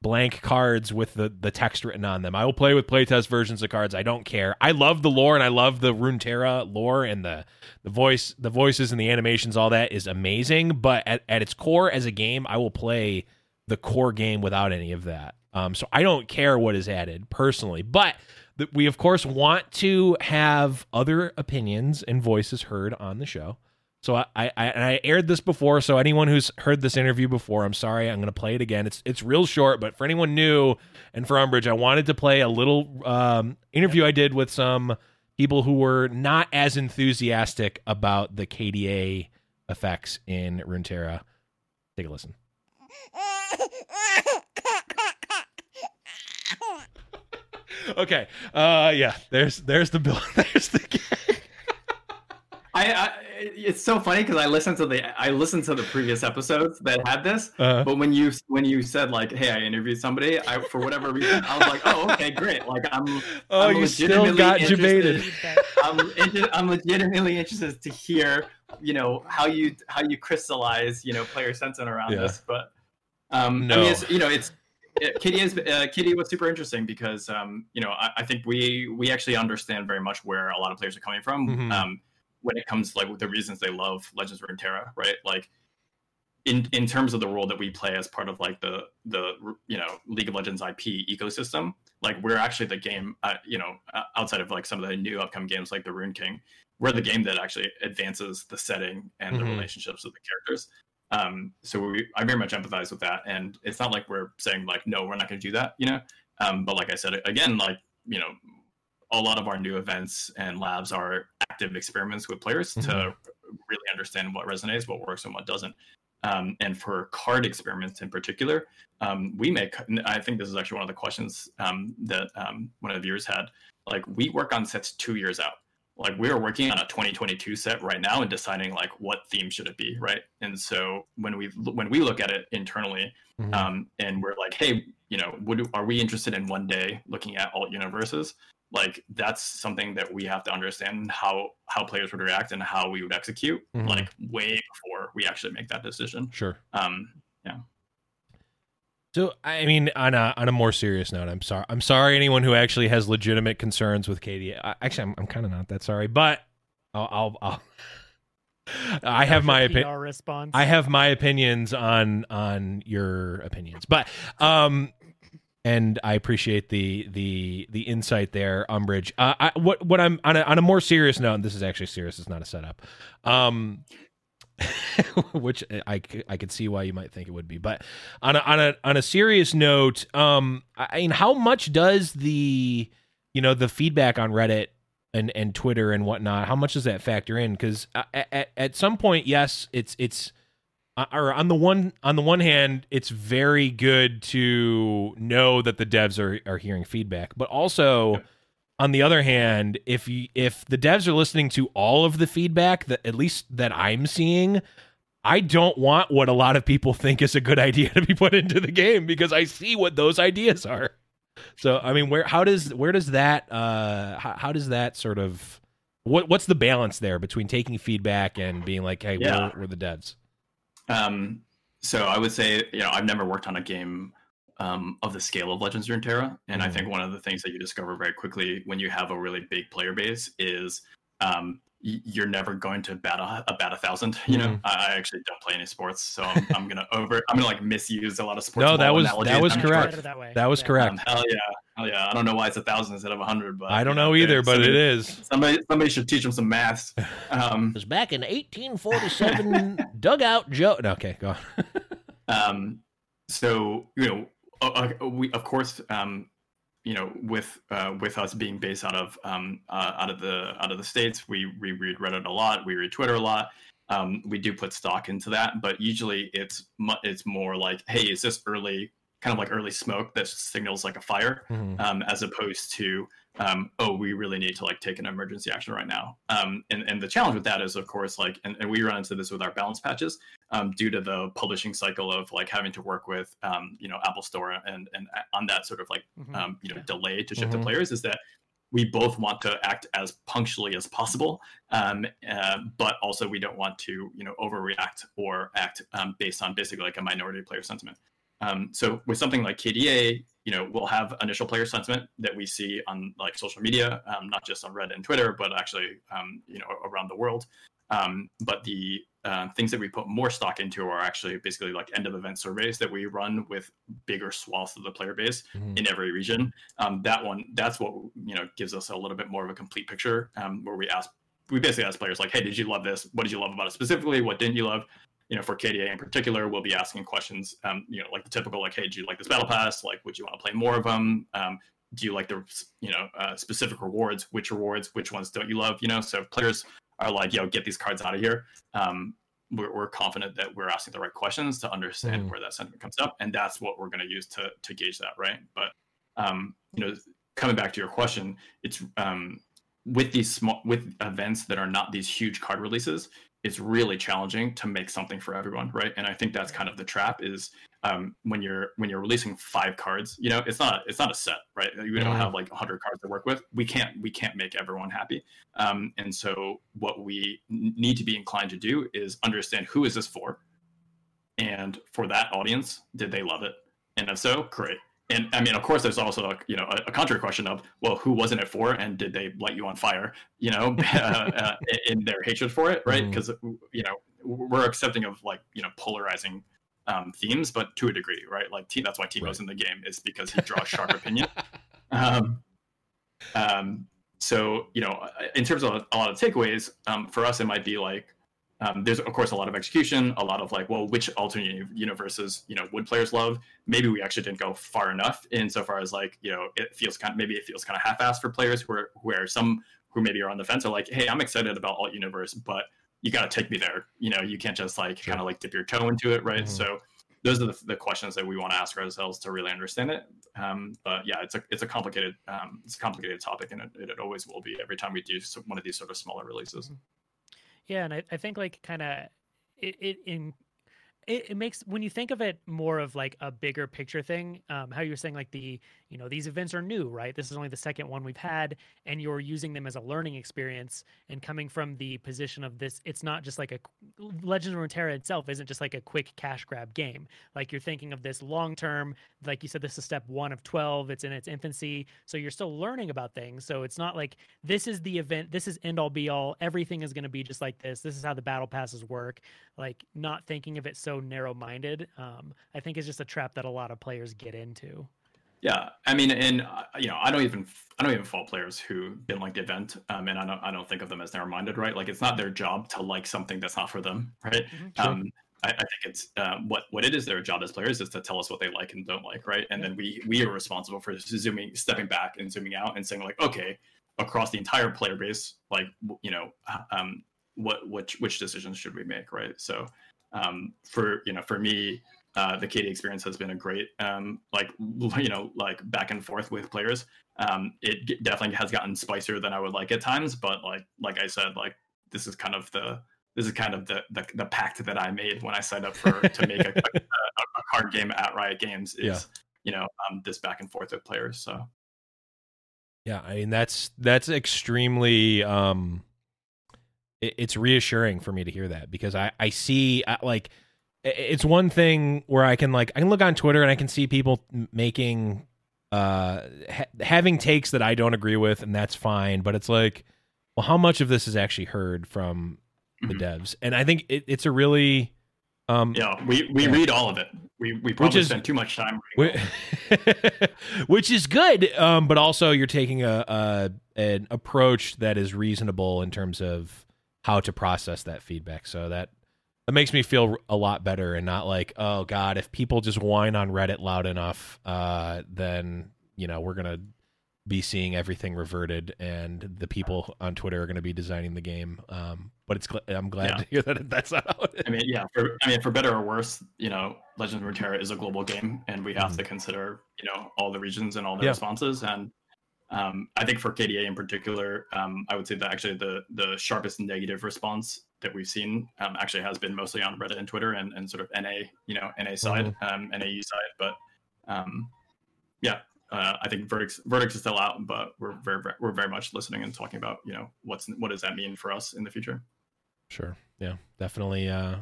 blank cards with the the text written on them. I will play with playtest versions of cards. I don't care. I love the lore and I love the Runeterra lore and the the voice the voices and the animations. All that is amazing. But at, at its core, as a game, I will play the core game without any of that. Um, so I don't care what is added personally, but th- we of course want to have other opinions and voices heard on the show. So I, I, I aired this before. So anyone who's heard this interview before, I'm sorry, I'm going to play it again. It's it's real short, but for anyone new and for Umbrage, I wanted to play a little um, interview I did with some people who were not as enthusiastic about the KDA effects in Runeterra. Take a listen. (laughs) (laughs) Okay. Uh yeah, there's there's the bill. (laughs) There's the gag. I, I it's so funny because I listened to the I listened to the previous episodes that had this, Uh, but when you when you said like, "Hey, I interviewed somebody," I for whatever reason I was like, "Oh, okay, great!" Like I'm oh, I'm you still got debated. (laughs) I'm I'm legitimately interested to hear you know how you how you crystallize you know player sentiment around Yeah. this, but um, I No. mean it's you know it's. It- Kitty is uh, Kitty was super interesting because um, you know I, I think we we actually understand very much where a lot of players are coming from Mhm. um, when it comes to, like with the reasons they love Legends of Runeterra, right? Like in in terms of the role that we play as part of like the the you know League of Legends IP ecosystem, like we're actually the game uh, you know outside of like some of the new upcoming games like the Ruined King, we're the game that actually advances the setting and the Mhm. relationships of the characters. Um, so we, I very much empathize with that, and it's not like we're saying like no, we're not going to do that, you know. Um, but like I said again, like you know, a lot of our new events and labs are active experiments with players to Mhm. really understand what resonates, what works, and what doesn't. Um, and for card experiments in particular, um, we make. I think this is actually one of the questions um, that um, one of the viewers had. Like we work on sets two years out. Like we are working on a 2022 set right now and deciding like what theme should it be, right? And so when we when we look at it internally, Mhm. um, and we're like, hey, you know, would are we interested in one day looking at alt universes? like that's something that we have to understand how how players would react and how we would execute Mhm. like way before we actually make that decision Sure. um So I mean, on a on a more serious note, I'm sorry. I'm sorry anyone who actually has legitimate concerns with Katie. I, actually, I'm, I'm kind of not that sorry, but I'll. I'll, I'll (laughs) I have my opinion. I have my opinions on on your opinions, but um, and I appreciate the the the insight there, Umbrage. Uh, I, what what I'm on a on a more serious note, and this is actually serious. It's not a setup. Um, (laughs) which I, I could see why you might think it would be, but on a on a on a serious note, um, I mean, how much does the you know the feedback on Reddit and and Twitter and whatnot. How much does that factor in? Because at, at some point, yes, it's it's uh, or on the one on the one hand, it's very good to know that the devs are are hearing feedback, but also. On the other hand, if you if the devs are listening to all of the feedback that at least that I'm seeing, I don't want what a lot of people think is a good (laughs) idea to be put into the game because I see what those ideas are. So I mean, where how does where does that uh how, how does that sort of what what's the balance there between taking feedback and being like, hey, Yeah. we're, we're the devs? Um, so I would say, you know, I've never worked on a game um, of the scale of Legends of Runeterra, and I Mhm. think one of the things that you discover very quickly when you have a really big player base is um, you're never going to bat a, a bat a thousand. (laughs) You know, Mhm. I, I actually don't play any sports, so I'm, I'm gonna (laughs) over, I'm gonna like misuse a lot of sports. No, that was- that was I'm Much sure. correct. That, way. That was Yeah. correct. Um, hell yeah, hell yeah! I don't know why it's a thousand instead of a hundred, but I don't you know either, but somebody, it is. (laughs) Somebody, somebody should teach them some math. Um, was back in 1847 dugout Joe. No, okay, go on. um, so you know, uh, uh, we of course, um, you know, with uh, with us being based out of um, uh, out of the out of the states, we we read Reddit a lot, we read Twitter a lot. Um, we do put stock into that, but usually it's mu- it's more like, hey, is this early, kind of like early smoke that signals like a fire, Mhm. um, as opposed to um, oh we really need to like take an emergency action right now um, and, and the challenge with that is of course like and, and we run into this with our balance patches um, due to the publishing cycle of like having to work with um, you know apple store and and on that sort of like Mhm. um, you know delay to ship Mhm. to players is that we both want to act as punctually as possible um, uh, but also we don't want to you know overreact or act um, based on basically like a minority player sentiment um, so with something like KDA, you know, we'll have initial player sentiment that we see on like social media, um, not just on Reddit and Twitter, but actually, um, you know, around the world. Um, but the uh, things that we put more stock into are actually basically like end of event surveys that we run with bigger swaths of the player base Mhm. in every region. Um, that one, that's what you know gives us a little bit more of a complete picture, um, where we ask, we basically ask players like, "Hey, did you love this? What did you love about it specifically? What didn't you love?" You know, for KDA in particular, we'll be asking questions, um, you know, like the typical, like, "Hey, do you like this battle pass? Like, would you want to play more of them? Um, do you like the, you know, uh, specific rewards? Which rewards? Which ones don't you love? You know, so if players are like, "Yo, get these cards out of here." Um, we're, we're confident that we're asking the right questions to understand Mhm. where that sentiment comes up, and that's what we're going to use to to gauge that, right? But um, you know, coming back to your question, it's um, with these small with events that are not these huge card releases, it's really challenging to make something for everyone, right? And I think that's kind of the trap is um, when you're when you're releasing five cards, you know, it's not it's not a set, right? You don't have like 100 cards to work with. We can't we can't make everyone happy. Um, and so what we need to be inclined to do is understand who is this for, and for that audience, did they love it? And if so, great. And I mean, of course, there's also a, you know a, a contrary question of, well, who wasn't it for, and did they light you on fire? You know, (laughs) uh, uh, in their hatred for it, right? Because you know we're accepting of like you know polarizing um, themes, but to a degree, right? Like T- that's why Teemo's Right. in the game is because he draws sharp opinion. (laughs) Um, um, so you know, in terms of a lot of takeaways, um, for us, it might be like um, there's of course a lot of execution, a lot of like, well, which alternate universes you know would players love? Maybe we actually didn't go far enough insofar as like you know it feels kind of maybe it feels kind of half-assed for players who are where some who maybe are on the fence are like, hey, I'm excited about alt universe, but you got to take me there. You know, you can't just like Sure. kind of like dip your toe into it, right? Mhm. So those are the, the questions that we want to ask ourselves to really understand it. Um, but yeah, it's a it's a complicated um, it's a complicated topic, and it, it always will be every time we do so- one of these sort of smaller releases. Yeah, and I, I think like kind of it, it in it, it makes when you think of it more of like a bigger picture thing um, how you're saying like the you know these events are new right? This is only the second one we've had and you're using them as a learning experience and coming from the position of this it's not just like a legends of runeterra itself isn't just like a quick cash grab game. Like you're thinking of this long term like you said this is step one of 12 it's in its infancy so you're still learning about things. So it's not like this is the event this is end all be all everything is going to be just like this this is how the battle passes work. Like not thinking of it so narrow minded um, i think is just a trap that a lot of players get into yeah i mean and uh, you know i don't even i don't even fault players who didn't like the event um, and i don't i don't think of them as narrow minded right like it's not their job to like something that's not for them right Mhm. Um, I, I think it's uh, what what it is their job as players is to tell us what they like and don't like, right? And then we we are responsible for zooming, stepping back and zooming out and saying like, okay, across the entire player base, like you know, um, what which which decisions should we make, right? So, um, for you know, for me, uh, the KD experience has been a great um, like (laughs) you know like back and forth with players. Um, it definitely has gotten spicier than I would like at times, but like like I said, like this is kind of the this is kind of the, the the pact that I made when I signed up for to make a, (laughs) a, a card game at Riot Games is Yeah. you know um, this back and forth with players. So Yeah, I mean that's that's extremely um it, it's reassuring for me to hear that because I I see uh, like it's one thing where I can like I can look on Twitter and I can see people making uh ha- having takes that I don't agree with and that's fine, but it's like well how much of this is actually heard from the Mhm. devs? And I think it, it's a really um yeah, we we Yeah. read all of it. We we probably is- spend too much time. reading all of it. Wh- (laughs) which is good um but also you're taking a, a an approach that is reasonable in terms of how to process that feedback so that that makes me feel a lot better and not like oh god if people just whine on reddit loud enough uh then you know we're gonna be seeing everything reverted and the people on twitter are gonna be designing the game um but it's i'm glad Yeah. to hear that (laughs) that's not how it I mean, yeah. For I mean, for better or worse, you know, Legends of Runeterra is a global game, and we have Mhm. to consider, you know, all the regions and all the Yeah. responses. And um, I think for KDA in particular, um, I would say that actually the the sharpest negative response that we've seen um, actually has been mostly on Reddit and Twitter and, and sort of NA, you know, NA side, um, NAU side. But um, yeah, uh, I think verdicts verdicts is still out, but we're very we're very much listening and talking about, you know, what's what does that mean for us in the future. Sure. Yeah. Definitely. Uh,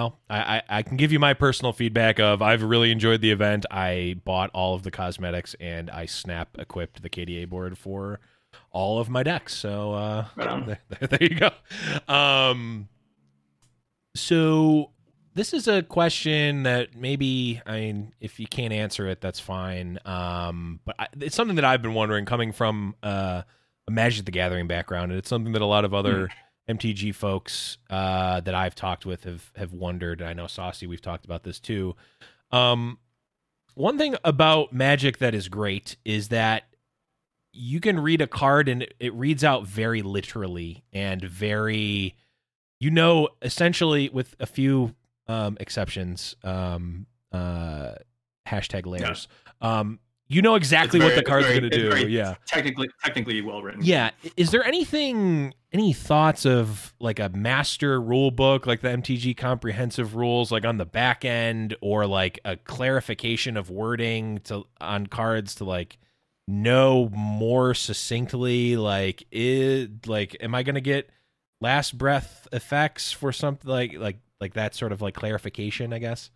well, I, I, I can give you my personal feedback of I've really enjoyed the event. I bought all of the cosmetics and I snap equipped the KDA board for all of my decks. So uh, there, (laughs) there, there you go. Um, so this is a question that maybe I mean, if you can't answer it, that's fine. Um, but I, it's something that I've been wondering, coming from uh, a Magic the Gathering background, and it's something that a lot of other MTG folks uh, that I've talked with have have wondered. I know Saucy, we've talked about this too. Um, one thing about Magic that is great is that you can read a card and it, reads out very literally and very, you know, essentially with a few um, exceptions. Um, uh, hashtag layers. Um, you know exactly It's what the card's very- going to do. very yeah. technically technically well written. Yeah. Is there anything, any thoughts of like a master rule book, like the MTG comprehensive rules, like on the back end, or like a clarification of wording to on cards to like know more succinctly? Like, it like, am I gonna get last breath effects for something like like like that sort of like clarification? I guess.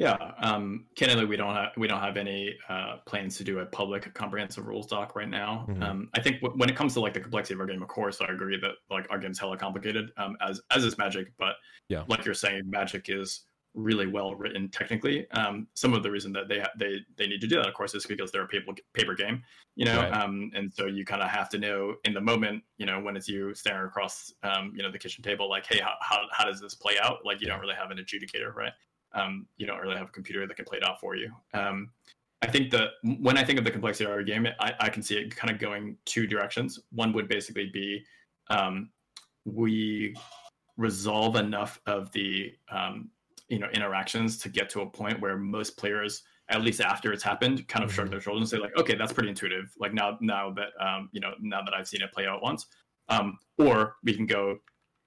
Yeah, um, candidly, we don't have we don't have any uh, plans to do a public comprehensive rules doc right now. Mhm. Um, I think w- when it comes to like the complexity of our game, of course, I agree that like our game's hella complicated, um, as as is Magic. But Yeah. like you're saying, Magic is really well written technically. Um, some of the reason that they ha- they they need to do that, of course, is because they're a paper paper game, you know. Right. Um, and so you kind of have to know in the moment, you know, when it's you staring across, um, you know, the kitchen table, like, hey, how how, how does this play out? Like, you don't really have an adjudicator, right? Um, you don't really have a computer that can play it out for you. Um, I think that when I think of the complexity of our game, I, I can see it kind of going two directions. One would basically be um, we resolve enough of the um, you know interactions to get to a point where most players, at least after it's happened, kind of shrug Mhm. their shoulders and say like, okay, that's pretty intuitive. Like now, now that um, you know, now that I've seen it play out once, um, or we can go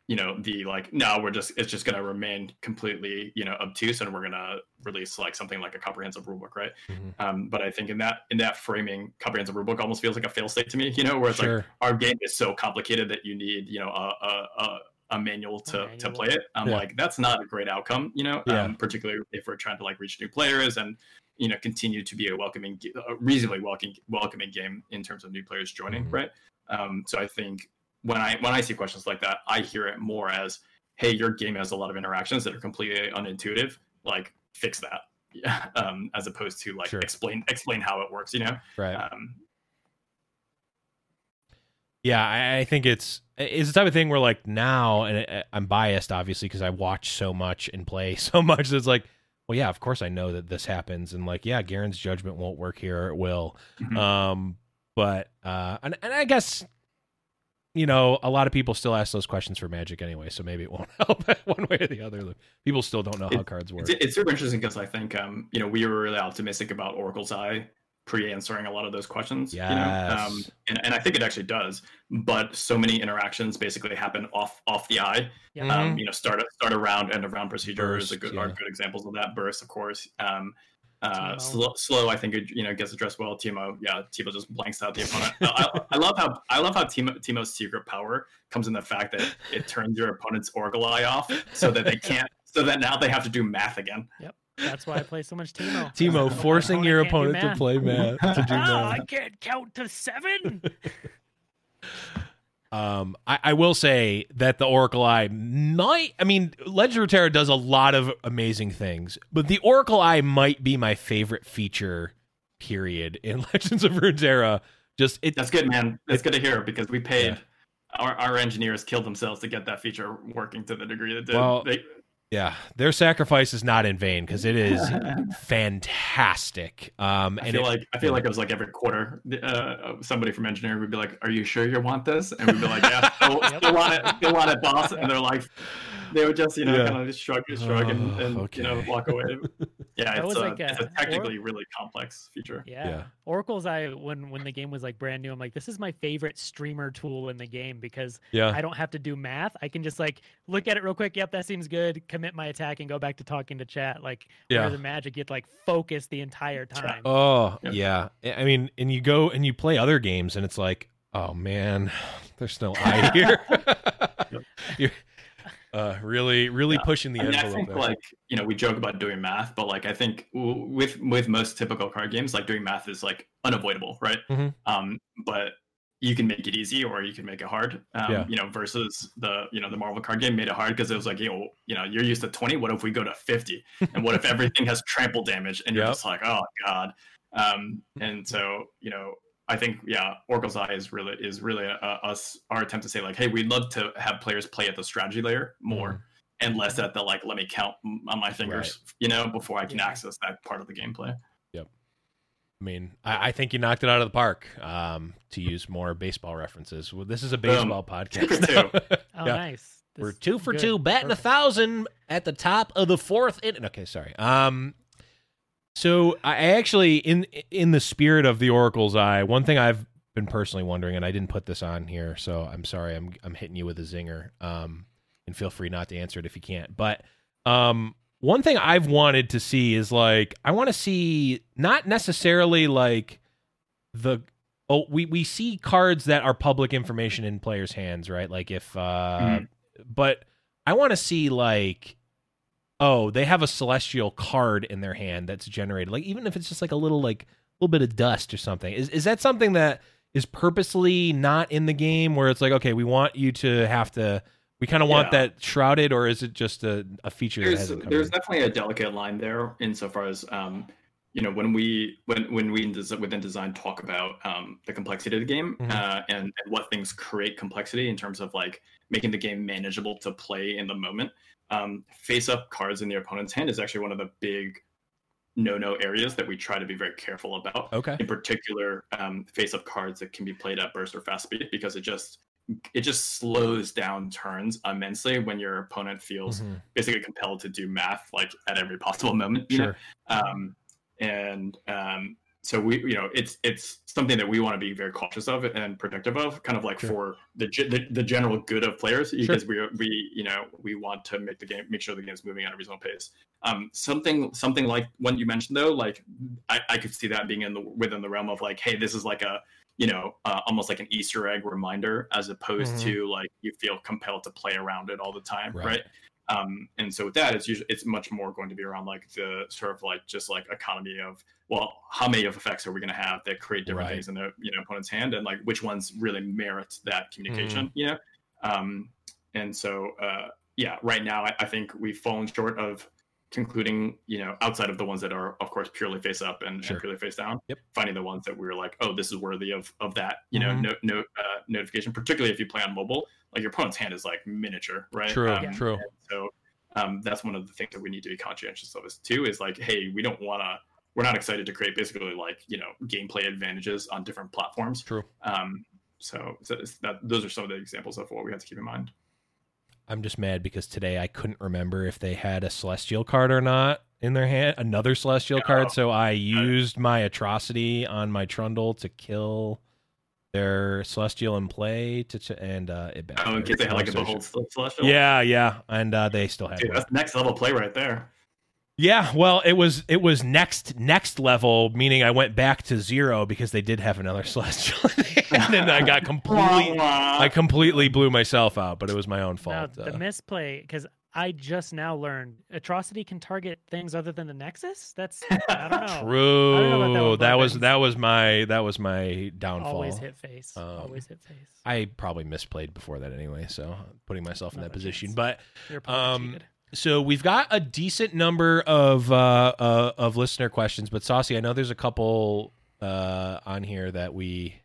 you know the like no we're just it's just going to remain completely you know obtuse and we're going to release like something like a comprehensive rulebook right Mhm. um, but i think in that in that framing comprehensive rulebook almost feels like a fail state to me you know where it's Sure. like our game is so complicated that you need you know a a, a, a manual to, to manual. play it i'm Yeah. like that's not a great outcome you know Yeah. um, particularly if we're trying to like reach new players and you know continue to be a welcoming g- a reasonably welcoming welcoming game in terms of new players joining Mhm. right um, so i think when i when i see questions like that i hear it more as hey your game has a lot of interactions that are completely unintuitive like fix that yeah (laughs) um, as opposed to like Sure. explain explain how it works you know Right. um, Yeah, I, I think it's it's the type of thing where like now, and I- I'm biased obviously because I watch so much and play (laughs) so much. That it's like, well, yeah, of course I know that this happens, and like, yeah, Garen's judgment won't work here, it will. Mhm. Um, but uh, and and I guess you know a lot of people still ask those questions for Magic anyway, so maybe it won't (laughs) help one way or the other. People still don't know how cards work. It's, it's super interesting because I think um, you know we were really optimistic about Oracle's Eye pre-answering a lot of those questions. You know? um, Yes. and, and I think it actually does. But so many interactions basically happen off off the eye. Yeah. Um, you know, start a start a round, end of round procedure is a Burst, good yeah. are good examples of that. Burst, of course. Um, uh, slow, slow, I think it, you know gets addressed well. Teemo, yeah, Teemo just blanks out the opponent. I, I love how I love how Teemo, Teemo's secret power comes in the fact that it turns your opponent's Oracle Eye off, so that they can't, so that now they have to do math again. Yep. That's why I play so much Teemo. Teemo My forcing your opponent to play math to do (laughs) Ah, math. I can't count to seven. (laughs) Um, I, I will say that the Oracle Eye might. I mean, Legend of Terra does a lot of amazing things, but the Oracle Eye might be my favorite feature. Period in (laughs) Legends of Runeterra. Just it. That's good, man. That's good to hear because we paid. Yeah. Our, our engineers killed themselves to get that feature working to the degree that did. Well, They- Yeah, their sacrifice is not in vain because it is (laughs) fantastic. Um, I and feel it- like I feel like it was like every quarter, uh, somebody from engineering would be like, "Are you sure you want this?" And we'd be like, "Yeah, (laughs) still, still want it, still want it, boss." And they're like, they would just you know Yeah. kind of just shrug, shrug, and, Oh, and you know walk away. (laughs) Yeah, That it's, was a, like it's a- a technically really complex feature. Yeah. Yeah. Oracle's Eye when when the game was like brand new, I'm like, this is my favorite streamer tool in the game because yeah, I don't have to do math. I can just like look at it real quick. Yep, that seems good. Commit my attack and go back to talking to chat. Like Yeah. whereas in Magic, you have like focus the entire time. Oh Yep. yeah. I I mean, and you go and you play other games, and it's like, oh man, (sighs) there's no eye here. (laughs) (laughs) Uh, really, really Yeah. pushing the I mean, I think there. like you know we joke about doing math, but like I think w- with with most typical card games, like doing math is like unavoidable, right? Mhm. Um, but you can make it easy or you can make it hard. Um, Yeah. You know, versus the you know the Marvel card game made it hard because it was like you know you know you're used to twenty. What if we go to fifty? And what if (laughs) everything has trample damage? And you're Yep. just like, oh god. Um, and so you know. I think yeah, Oracle's Eye is really is really uh, us our attempt to say like, hey, we'd love to have players play at the strategy layer more Mhm. and less at the like let me count on my fingers you know before i can Yeah. access that part of the gameplay Yep. I mean, I, I think you knocked it out of the park. Um, to use more baseball references. Well, this is a baseball podcast. for now. (laughs) Oh, Yeah. nice. We're two for good. two, batting a thousand at the top of the fourth inning. Okay, sorry. Um, so I actually, in in the spirit of the Oracle's Eye, one thing I've been personally wondering, and I didn't put this on here, so I'm sorry. I'm I'm hitting you with a zinger. Um, and feel free not to answer it if you can't. But um, one thing I've wanted to see is like I want to see not necessarily like the oh we we see cards that are public information in players' hands, right? Like if uh Mhm. but I want to see like oh, they have a celestial card in their hand that's generated. Like even if it's just like a little like little bit of dust or something. Is is that something that is purposely not in the game where it's like okay, we want you to have to we kind of want Yeah. that shrouded or is it just a, a feature that there's hasn't come there's in? definitely a delicate line there insofar as um you know when we when when we within design talk about um, the complexity of the game Mhm. uh, and, and what things create complexity in terms of like making the game manageable to play in the moment um, face up cards in the opponent's hand is actually one of the big no no areas that we try to be very careful about Okay. in particular um, face up cards that can be played at burst or fast speed because it just it just slows down turns immensely when your opponent feels Mhm. basically compelled to do math like at every possible moment you know? Sure. um, and um, so we you know it's it's something that we want to be very cautious of and protective of kind of like Sure. for the, the the general good of players Sure. because we we you know we want to make the game make sure the game's moving at a reasonable pace um something something like one you mentioned though like i, I could see that being in the within the realm of like hey this is like a you know uh, almost like an easter egg reminder as opposed Mhm. to like you feel compelled to play around it all the time Right. right, um and so with that it's usually it's much more going to be around like the sort of like just like economy of well how many of effects are we going to have that create different Right. things in the you know opponent's hand and like which ones really merit that communication Mm-hmm. you know um and so uh yeah right now I, I think we've fallen short of concluding you know outside of the ones that are of course purely face up and, Sure. and purely face down Yep. finding the ones that we are like oh this is worthy of of that you Mhm. know no, no uh, notification particularly if you play on mobile like your opponent's hand is like miniature right True, Um, true. so um, that's one of the things that we need to be conscientious of is too is like hey we don't want to we're not excited to create basically like you know gameplay advantages on different platforms True. um, so, so that those are some of the examples of what we have to keep in mind I'm just mad because today I couldn't remember if they had a celestial card or not in their hand, another celestial Oh. card. So I used my atrocity on my Trundle to kill their celestial in play to ch- and uh it oh in case they had like a backfired. behold celestial Yeah, yeah, and uh, they still had Dude, one. that's next level play right there Yeah, well, it was it was next next level, meaning I went back to zero because they did have another (laughs) celestial, and then I got (laughs) completely I completely blew myself out, but it was my own Now, fault. the uh, misplay, because I just now learned atrocity can target things other than the Nexus. That's I don't (laughs) know. True. know about that that was that was my that was my downfall. Always hit face. Um, Always hit face. I probably misplayed before that anyway, so putting myself in Not that position. chance. But um, cheated. so we've got a decent number of uh, uh of listener questions, but Saucy, I know there's a couple uh on here that we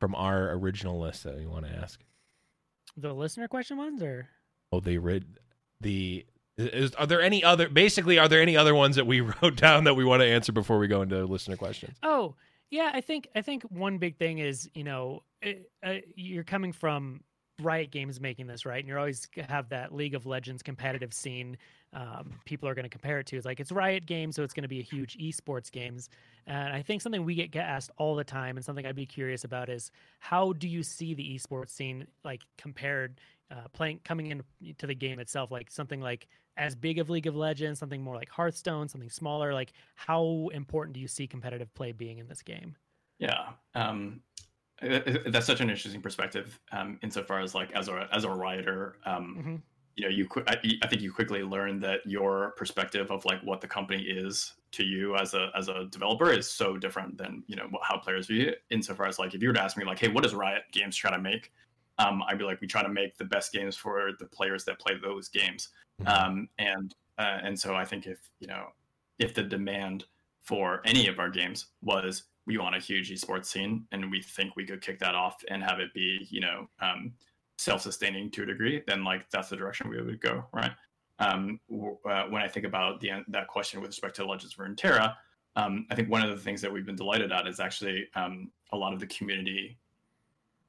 from our original list that we want to ask. The listener question ones, or they read the. Is, are there any other? Basically, are there any other ones that we (laughs) wrote down that we want to answer before we go into listener questions? oh yeah, I think I think one big thing is you know it, uh, you're coming from Riot Games making this right, and you're always have that League of Legends competitive scene. Um, people are going to compare it to. It's like it's Riot Games, so it's going to be a huge esports games. And I think something we get, get asked all the time, and something I'd be curious about is how do you see the esports scene like compared uh, playing coming into the game itself, like something like as big of League of Legends, something more like Hearthstone, something smaller. Like how important do you see competitive play being in this game? Yeah, um, (laughs) that's such an interesting perspective. Um, insofar as like as a as a writer, um, Mhm. you know, you qui- I, I think you quickly learn that your perspective of like what the company is to you as a as a developer is so different than you know how players view it. Insofar as like if you were to ask me like, hey, what does Riot Games try to make? Um, I'd be like, we try to make the best games for the players that play those games. um, and uh, and so I think if you know if the demand for any of our games was we want a huge esports scene and we think we could kick that off and have it be you know um, self-sustaining to a degree then like that's the direction we would go right um, uh, when I think about the that question with respect to Legends of Runeterra, um, I think one of the things that we've been delighted at is actually um, a lot of the community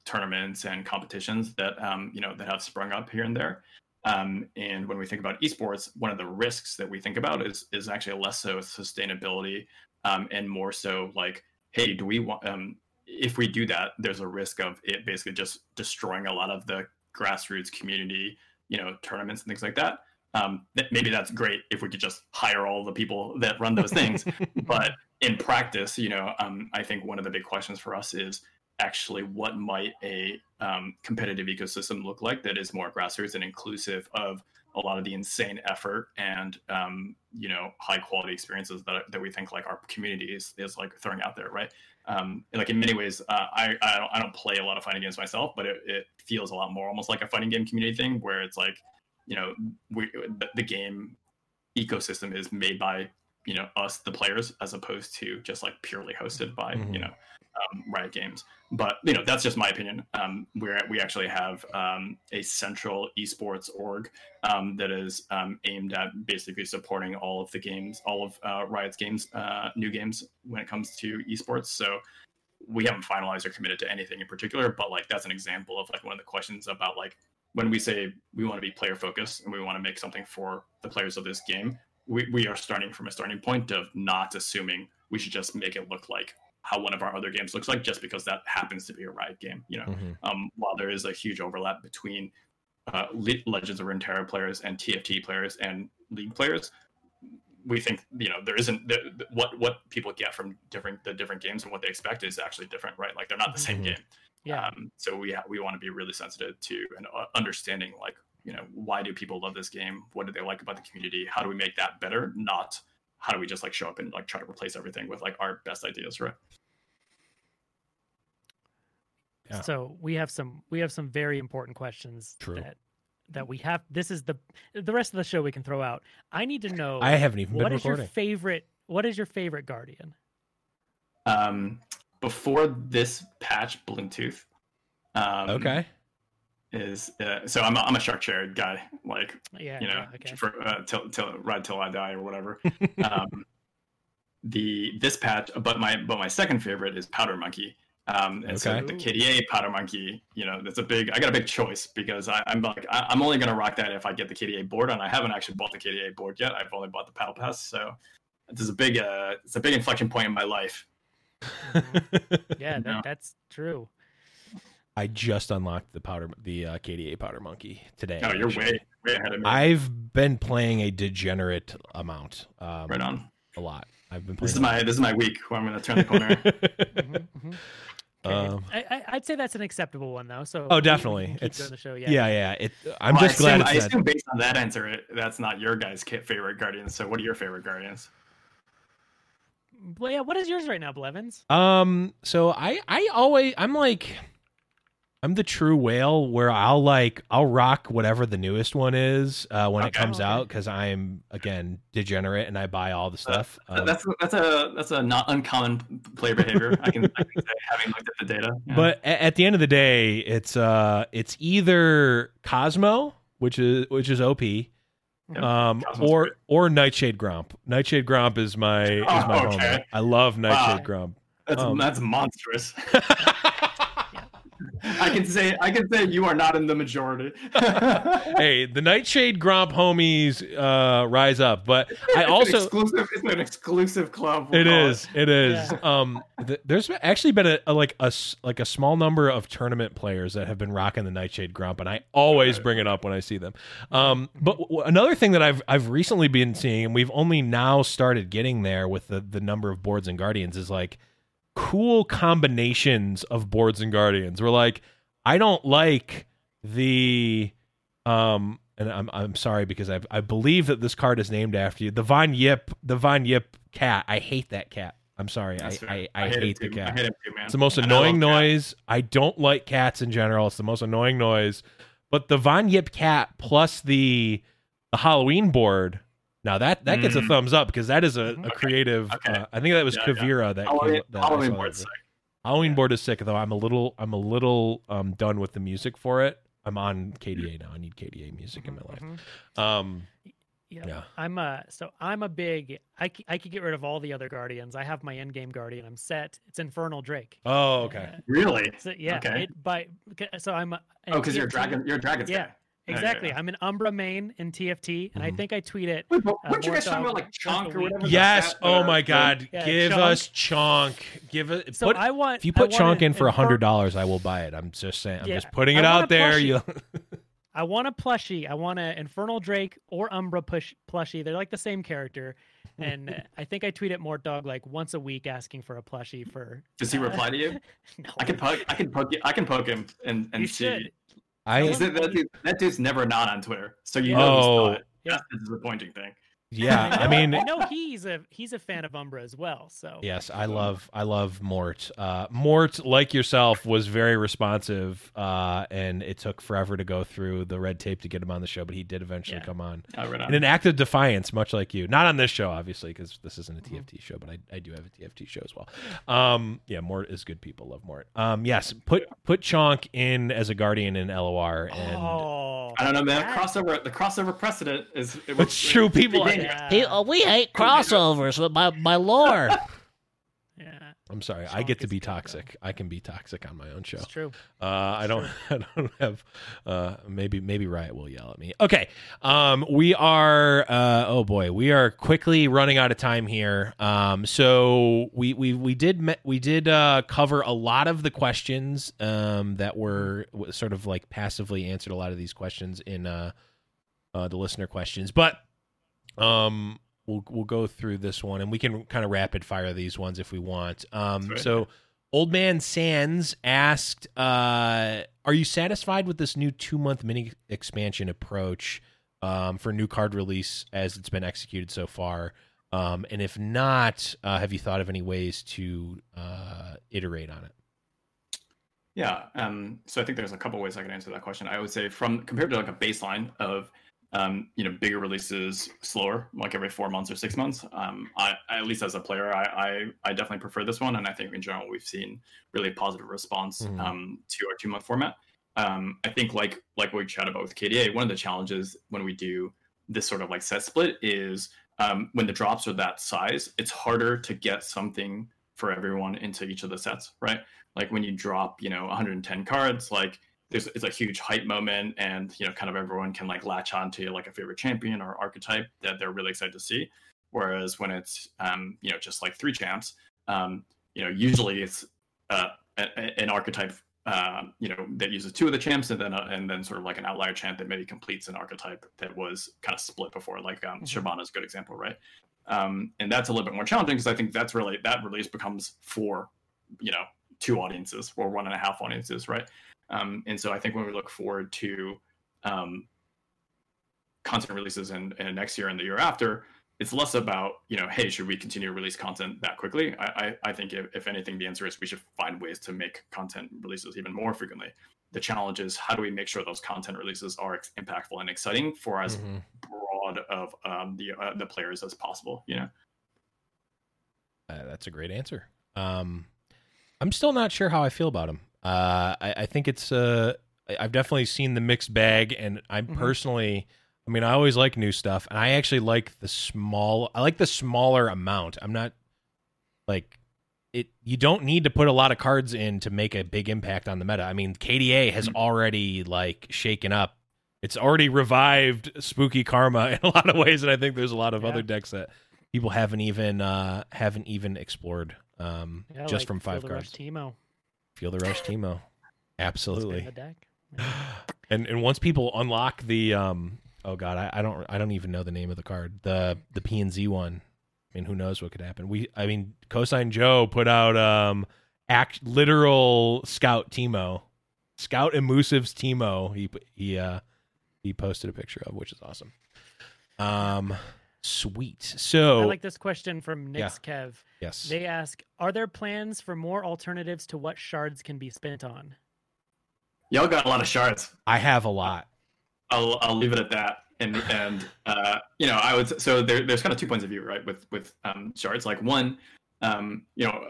tournaments and competitions that um, you know that have sprung up here and there. Um, and when we think about esports, one of the risks that we think about is is actually less so sustainability um, and more so like, hey, do we want? Um, if we do that, there's a risk of it basically just destroying a lot of the grassroots community, you know, tournaments and things like that. Um, that maybe that's great if we could just hire all the people that run those things. (laughs) but in practice, you know, um, I think one of the big questions for us is actually what might a um, competitive ecosystem look like that is more grassroots and inclusive of a lot of the insane effort and um, you know high quality experiences that, that we think like our community is, is like throwing out there right? Um, like in many ways uh, I, I don't, I don't play a lot of fighting games myself but it, it feels a lot more almost like a fighting game community thing where it's like you know we the game ecosystem is made by you know us the players as opposed to just like purely hosted by Mhm. you know um, riot games. But you know that's just my opinion. Um, where we actually have um, a central esports org um, that is um, aimed at basically supporting all of the games all of uh, riot's games uh, new games when it comes to esports. So we haven't finalized or committed to anything in particular but like that's an example of like one of the questions about like when we say we want to be player focused and we want to make something for the players of this game we, we are starting from a starting point of not assuming we should just make it look like how one of our other games looks like, just because that happens to be a Riot game. You know, Mhm. um, while there is a huge overlap between uh, Le- Legends of Runeterra players and TFT players and League players, we think you know there isn't the, the- what what people get from different the different games and what they expect is actually different, right? Like they're not the same Mhm. game. Yeah. Um, so we ha- we want to be really sensitive to and uh, understanding like you know why do people love this game? What do they like about the community? How do we make that better? Not how do we just like show up and like try to replace everything with like our best ideas, right? Yeah. So we have some we have some very important questions True. that that we have. This is the the rest of the show we can throw out. I need to know I haven't even what been is your recording. favorite what is your favorite guardian? Um, before this patch, Bluetooth. Um, okay. Is uh, so I'm a, I'm a Shark Chariot guy, like Yeah. you know, yeah, okay. for uh, till till ride till I die or whatever. (laughs) um, the this patch, but my but my second favorite is Powder Monkey. Um, and so the KDA Powder Monkey, you know, that's a big. I got a big choice because I, I'm like I, I'm only gonna rock that if I get the KDA board, and I haven't actually bought the KDA board yet. I've only bought the Battle Pass, so this is a big uh, it's a big inflection point in my life. (laughs) yeah, that, that's true. I just unlocked the powder, the uh, KDA powder monkey today. Oh, you're way way ahead of me. I've been playing a degenerate amount. Um, right on. A lot. I've been. This is my this is my week where I'm gonna turn the corner. (laughs) Mhm, mhm. Okay. Um, I, I, I'd say that's an acceptable one though. So Oh, we- we definitely. keep It's- doing the show. yeah, Yeah. yeah. It, I'm Well, I just glad assume, I it's that. assume based on that answer, it, that's not your guys' favorite guardians. So, what are your favorite guardians? Well, yeah. What is yours right now, Blevins? Um, so I, I always, I'm like, I'm the true whale where I'll like, I'll rock whatever the newest one is uh, when it comes out because I'm again degenerate and I buy all the stuff. Th- Um, that's that's a that's a not uncommon player behavior. I can, I can say having looked at the data. Yeah. But at the end of the day, it's uh, it's either Cosmo, which is which is OP, um, or great. or Nightshade Gromp. Nightshade Gromp is my is Oh, my okay. homie. I love Nightshade Gromp. that's um, that's monstrous. (laughs) I can say I can say you are not in the majority. (laughs) hey, the Nightshade Gromp homies uh, rise up, but I It's an also exclusive. It's an exclusive club. we'll it call is it is um th- there's actually been a, a like a s- like a small number of tournament players that have been rocking the nightshade Gromp and i always bring it up when i see them um but w- another thing that i've i've recently been seeing and we've only now started getting there with the the number of boards and guardians is like cool combinations of boards and guardians we're like i don't like the um and I'm I'm sorry because I I believe that this card is named after you. The Von Yip, the Von Yip cat. I hate that cat. I'm sorry. I, fair. I, I, hate, hate, the cat. I hate too. It's the most I annoying cats. noise. I don't like cats in general. It's the most annoying noise. But the Von Yip cat plus the the Halloween board. Now that that gets a Mm. thumbs up because that is a, a creative. Okay. Uh, I think that was Yeah, yeah. Kavira that, Halloween, came, that I Halloween saw board's sick. Halloween Yeah. board is sick though. I'm a little I'm a little um done with the music for it. I'm on KDA now. I need KDA music in my life. Mhm. Um Yeah. Yeah. I'm a so I'm a big I, c- I could get rid of all the other guardians. I have my end game guardian. I'm set. It's Infernal Drake. Oh, okay. Uh, Really? so, yeah. Okay. It, by so I'm a, Oh, because you're a dragon. You're a dragon's Yeah, guy. Yeah, yeah, Exactly. yeah. I'm an Umbra main in TFT, and I Mhm. think I tweet it. Wait, but Uh, weren't you guys Mortal talking about like once chonk or whatever? Yes. Oh my God. Yeah, Give chonk. us chonk. Give it. So put, I want if you put want chonk in for a hundred dollars, I will buy it. I'm just saying. I'm Yeah, just putting it out there. You. (laughs) I want a plushie. I want an Infernal Drake or Umbra push plushie. They're like the same character, and uh, (laughs) I think I tweet at Mort Dog like once a week asking for a plushie for. Does he uh, reply to you? (laughs) no, I can poke. I can poke. I can poke him and and you see. should. I. Is it- that, dude, that dude's never not on Twitter, so you know Oh. he's not. Yeah. That's the disappointing thing. Yeah. I know- (laughs) mean. I know he's a he's a fan of Umbra as well. So Yes, I love I love Mort. Uh, Mort, like yourself, was very responsive, uh, and it took forever to go through the red tape to get him on the show, but he did eventually Yeah. come on. Oh, right on. In an act of defiance, much like you. Not on this show, obviously, because this isn't a. TFT show, but I, I do have a TFT show as well. Um, yeah, Mort is good people. Love Mort. Um, yes, put put Chonk in as a guardian in LOR, and oh, I don't know, man. that- Crossover. The crossover precedent is. It It's true, people- dangerous. Yeah. He, uh, we hate crossovers with my, my lore. (laughs) yeah. I'm sorry. I get to be good, though. toxic. I can be toxic on my own show. It's true. Uh, I don't. (laughs) I don't have. Uh, maybe maybe Riot will yell at me. Okay. Um, we are. Uh, oh boy, we are quickly running out of time here. Um, so we we we did me- we did uh, cover a lot of the questions um, that were sort of like passively answered a lot of these questions in uh, uh, the listener questions, but um. We'll, we'll go through this one and we can kind of rapid fire these ones if we want. Um, Right. So, Old Man Sands asked, uh, "Are you satisfied with this new two month mini expansion approach um, for new card release as it's been executed so far? Um, and if not, uh, have you thought of any ways to uh, iterate on it?" Yeah. Um, so I think there's a couple ways I can answer that question. I would say from compared to like a baseline of um, you know bigger releases slower, like every four months or six months. Um, I at least as a player, I, I I definitely prefer this one, and I think in general we've seen really positive response Mhm. um, to our two month format. Um, I think like like what we chat about with KDA, one of the challenges when we do this sort of like set split is um, when the drops are that size, it's harder to get something for everyone into each of the sets, right? Like when you drop, you know, 110 cards, like there's it's a huge hype moment, and you know, kind of everyone can like latch onto like a favorite champion or archetype that they're really excited to see. Whereas when it's um, you know just like three champs, um, you know, usually it's uh, an archetype um, you know that uses two of the champs and then uh, and then sort of like an outlier champ that maybe completes an archetype that was kind of split before like um, Mhm. Shyvana's a good example right um, and that's a little bit more challenging because I think that's really that release becomes for you know two audiences or one and a half audiences right um, and so I think when we look forward to um, content releases in, in next year and the year after it's less about you know hey should we continue to release content that quickly i i, I think if, if anything the answer is we should find ways to make content releases even more frequently the challenge is how do we make sure those content releases are impactful and exciting for as Mhm. broad of um, the uh, the players as possible you know Uh, that's a great answer. Um, I'm still not sure how I feel about him. Uh, I, I think it's uh, I've definitely seen the mixed bag, and I'm Mhm. personally, I mean, I always like new stuff, and I actually like the small. I like the smaller amount. I'm not like it. You don't need to put a lot of cards in to make a big impact on the meta. I mean, KDA has Mhm. already like shaken up. It's already revived spooky karma (laughs) in a lot of ways, and I think there's a lot of Yeah. other decks that people haven't even uh haven't even explored um Yeah, just like from five Feel the Rush cards. Feel the rush Teemo. Absolutely. (gasps) And and once people unlock the um oh god, I, I don't I don't even know the name of the card. The the P and Z one. I mean who knows what could happen. We I mean Cosine Joe put out um act literal scout Teemo. Scout Emusive's Teemo. He he uh he posted a picture of, which is awesome. Um sweet. So I like this question from Yeah. Nix Kev. yes. They ask, "Are there plans for more alternatives to what shards can be spent on?" y'all got a lot of shards I have a lot. I'll I'll leave it at that. And and uh, you know, I would so there, there's kind of two points of view, right? With with um, shards, like one, um, you know,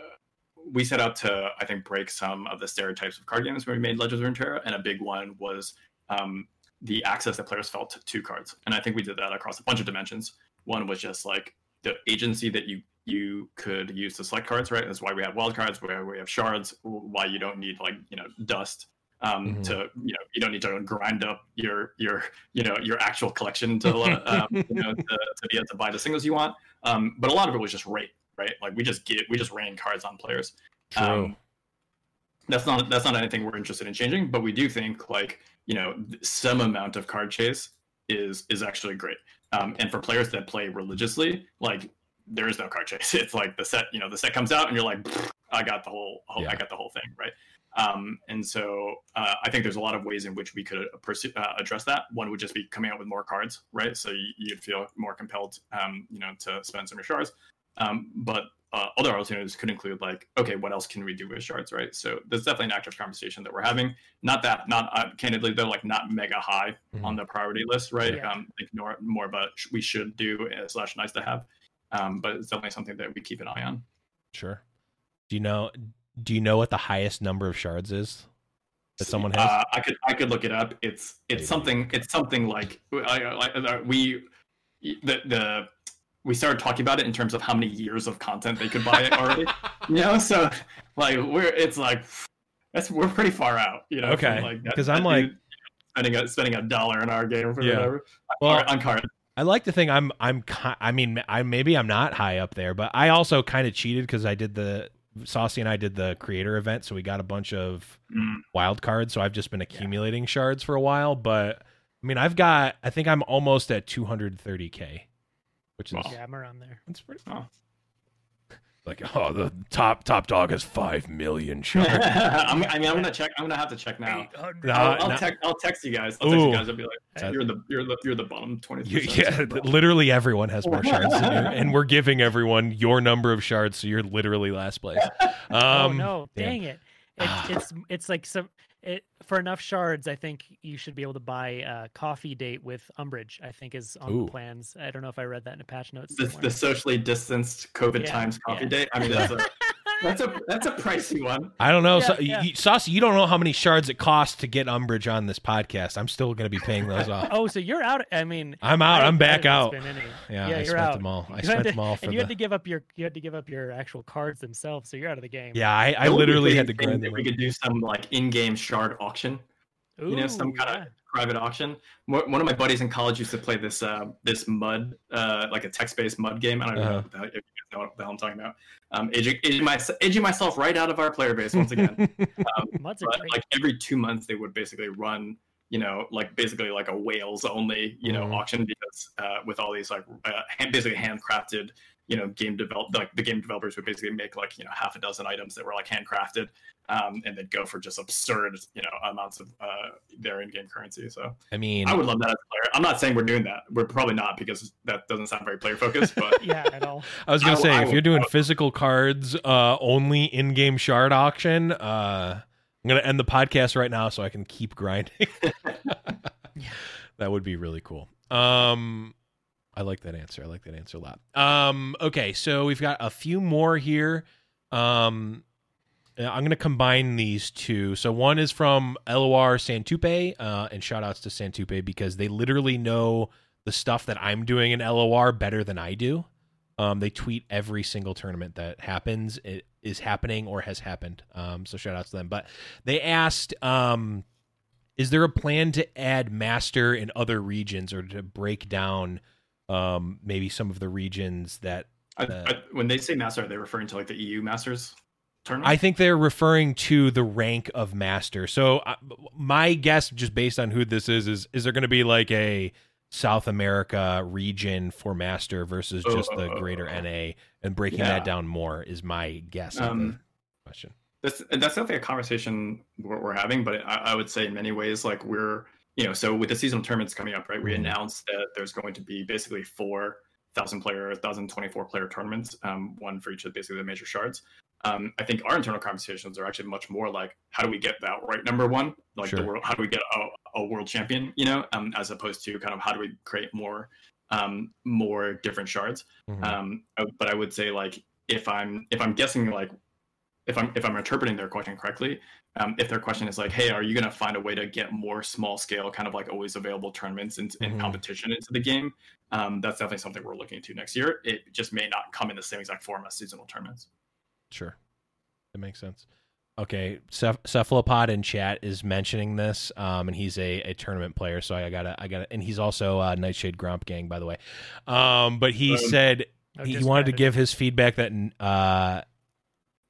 we set out to I think break some of the stereotypes of card games when we made Legends of Runeterra, and a big one was um, the access that players felt to, to cards, and I think we did that across a bunch of dimensions. One was just like the agency that you you could use to select cards, right? That's why we have wild cards, where we have shards, why you don't need like you know dust um, Mhm. to you know you don't need to grind up your your you know your actual collection to (laughs) um, you know to, to be able to buy the singles you want. Um, but a lot of it was just rate, right? Like we just get we just rain cards on players. True. Um, that's not that's not anything we're interested in changing, but we do think like you know some amount of card chase is is actually great. Um, and for players that play religiously, like there is no card chase. (laughs) It's like the set, you know, the set comes out and you're like, I got the whole, whole Yeah. I got the whole thing, right? Um, and so uh, I think there's a lot of ways in which we could uh, pursue, uh, address that. One would just be coming out with more cards, right? So you, you'd feel more compelled, um, you know, to spend some of your shards. Um, but uh, other alternatives could include like, okay, what else can we do with shards, right? So there's definitely an active conversation that we're having. Not that, not uh, candidly, though, like not mega high Mhm. on the priority list, right? Yeah. Um, I think more more about sh- we should do uh, slash nice to have. Um, but it's definitely something that we keep an eye on. Sure. Do you know? Do you know what the highest number of shards is that someone has? Uh, I could I could look it up. It's Maybe. it's something it's something like I, I, I- we the the we started talking about it in terms of how many years of content they could buy it already. (laughs) you know, so like we're it's like that's we're pretty far out. You know, Okay, from, like 'cause I'm like- dude spending a spending a dollar in our game for Yeah. whatever Well, on cards. I like to think I'm I'm I mean I maybe I'm not high up there, but I also kind of cheated because I did the Saucy and I did the creator event, so we got a bunch of Mm. wild cards. So I've just been accumulating shards for a while, but I mean I've got I think I'm almost at 230k, which is Wow. Yeah, I'm around there. that's pretty Oh. like oh the top top dog has five million (laughs) shards. I'm, I mean, I'm gonna check. I'm gonna have to check now. No, I'll, I'll, no. text. I'll text you guys. I'll text Ooh. you guys. I'll be like, That- you're the you're the you're the bottom twenty. You- yeah, literally everyone has more shards than you, (laughs) and we're giving everyone your number of shards, so you're literally last place. (laughs) Um, oh no, damn. dang it. It, it's it's like some it for enough shards. I think you should be able to buy a coffee date with Umbrage. I think is on Ooh. the plans. I don't know if I read that in a patch notes. the, the socially distanced COVID Yeah, times coffee yeah. date. I mean, that's a (laughs) that's a that's a pricey one. I don't know, Yeah, so, yeah. You, Saucy. You don't know how many shards it costs to get Umbrage on this podcast. I'm still going to be paying those off. oh, so you're out. I mean, I'm out. I- I'm back out. Yeah, Yeah, I spent out. them all. I You spent to- them all for and you the. had to give up your you had to give up your actual cards themselves, so you're out of the game. yeah, I, I It would be literally had to grind them. We could do some like in-game shard auction. Ooh, you know, some kind yeah. of private auction. One of my buddies in college used to play this uh, this mud, uh, like a text-based mud game. I don't Uh-huh. know what the, hell- if you guys know what the hell I'm talking about. Um, aging, aging, my, aging myself right out of our player base once again. (laughs) Um, Muds but like every two months, they would basically run, you know, like basically like a whales only, you know, Mhm. auction because uh, with all these like uh, hand, basically handcrafted, you know, game develop like the game developers would basically make like you know half a dozen items that were like handcrafted, um, and they'd go for just absurd, you know, amounts of uh, their in-game currency. So I mean, I would love that as a player. I'm not saying we're doing that. We're probably not because that doesn't sound very player focused, but. (laughs) yeah, at all. I was gonna I- say I if would- you're doing physical cards uh, only in-game shard auction, uh, I'm gonna end the podcast right now so I can keep grinding. (laughs) (laughs) that would be really cool. Um, I like that answer. I like that answer a lot. Um, okay, so we've got a few more here. Um, I'm going to combine these two. So one is from LOR Santupe, uh, and shout outs to Santupe because they literally know the stuff that I'm doing in LOR better than I do. Um, they tweet every single tournament that happens, it is happening or has happened. Um, so shout outs to them. But they asked, um, is there a plan to add master in other regions or to break down um, maybe some of the regions that I, I, when they say master, are they referring to like the EU Masters tournament? I think they're referring to the rank of master. So uh, my guess, just based on who this is, is is there going to be like a South America region for master versus just the greater Uh, NA and breaking yeah. that down more is my guess Um, question. that's that's definitely a conversation we're, we're having, but I, I would say in many ways, like we're you know, so with the seasonal tournaments coming up, right? We Mhm. announced that there's going to be basically four thousand player, thousand twenty four player tournaments, um, one for each of basically the major shards. Um, I think our internal conversations are actually much more like how do we get that right number one, like Sure. the world, how do we get a, a world champion, you know, um, as opposed to kind of how do we create more, um, more different shards. Mhm. Um, but I would say like if I'm if I'm guessing like if I'm if I'm interpreting their question correctly, um, if their question is like, hey, are you going to find a way to get more small scale, kind of like always available tournaments and, and Mhm. competition into the game? Um, that's definitely something we're looking into next year. It just may not come in the same exact form as seasonal tournaments. Sure, that makes sense. Okay, Ceph- Cephalopod in chat is mentioning this, um, and he's a, a tournament player, so I gotta, I gotta, and he's also uh, Nightshade Gromp Gang, by the way. Um, but he Um, said he, he just wanted to added- give his feedback that uh,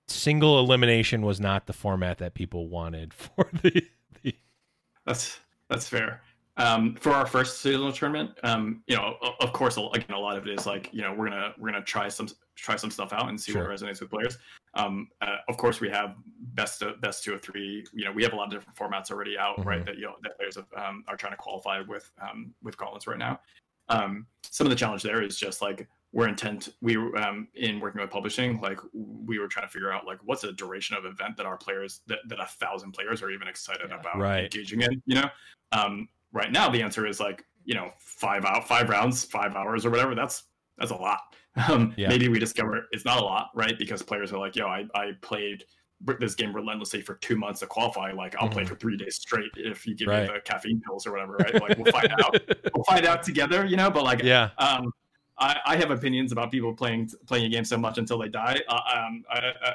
single elimination was not the format that people wanted (laughs) for the. the That's that's fair. Um, for our first seasonal tournament, um, you know, of course, again, a lot of it is like, you know, we're gonna we're gonna try some try some stuff out and see Sure. what resonates with players. Um, uh, of course, we have best of, best two or three. You know, we have a lot of different formats already out, Mhm. right? That you know that players have, um, are trying to qualify with um, with gauntlets right now. Um, some of the challenge there is just like we're intent we um, in working with publishing like we were trying to figure out like what's a duration of event that our players that, that a thousand players are even excited Yeah. about Right. engaging in you know um, right now the answer is like you know five out five rounds five hours or whatever that's that's a lot um, Yeah. maybe we discover it's not a lot right because players are like yo i, I played this game relentlessly for two months to qualify like i'll play Mhm. for three days straight if you give Right. me the caffeine pills or whatever right like we'll find out (laughs) we'll find out together you know but like yeah, um, I, I have opinions about people playing playing a game so much until they die. Uh, um, I, I,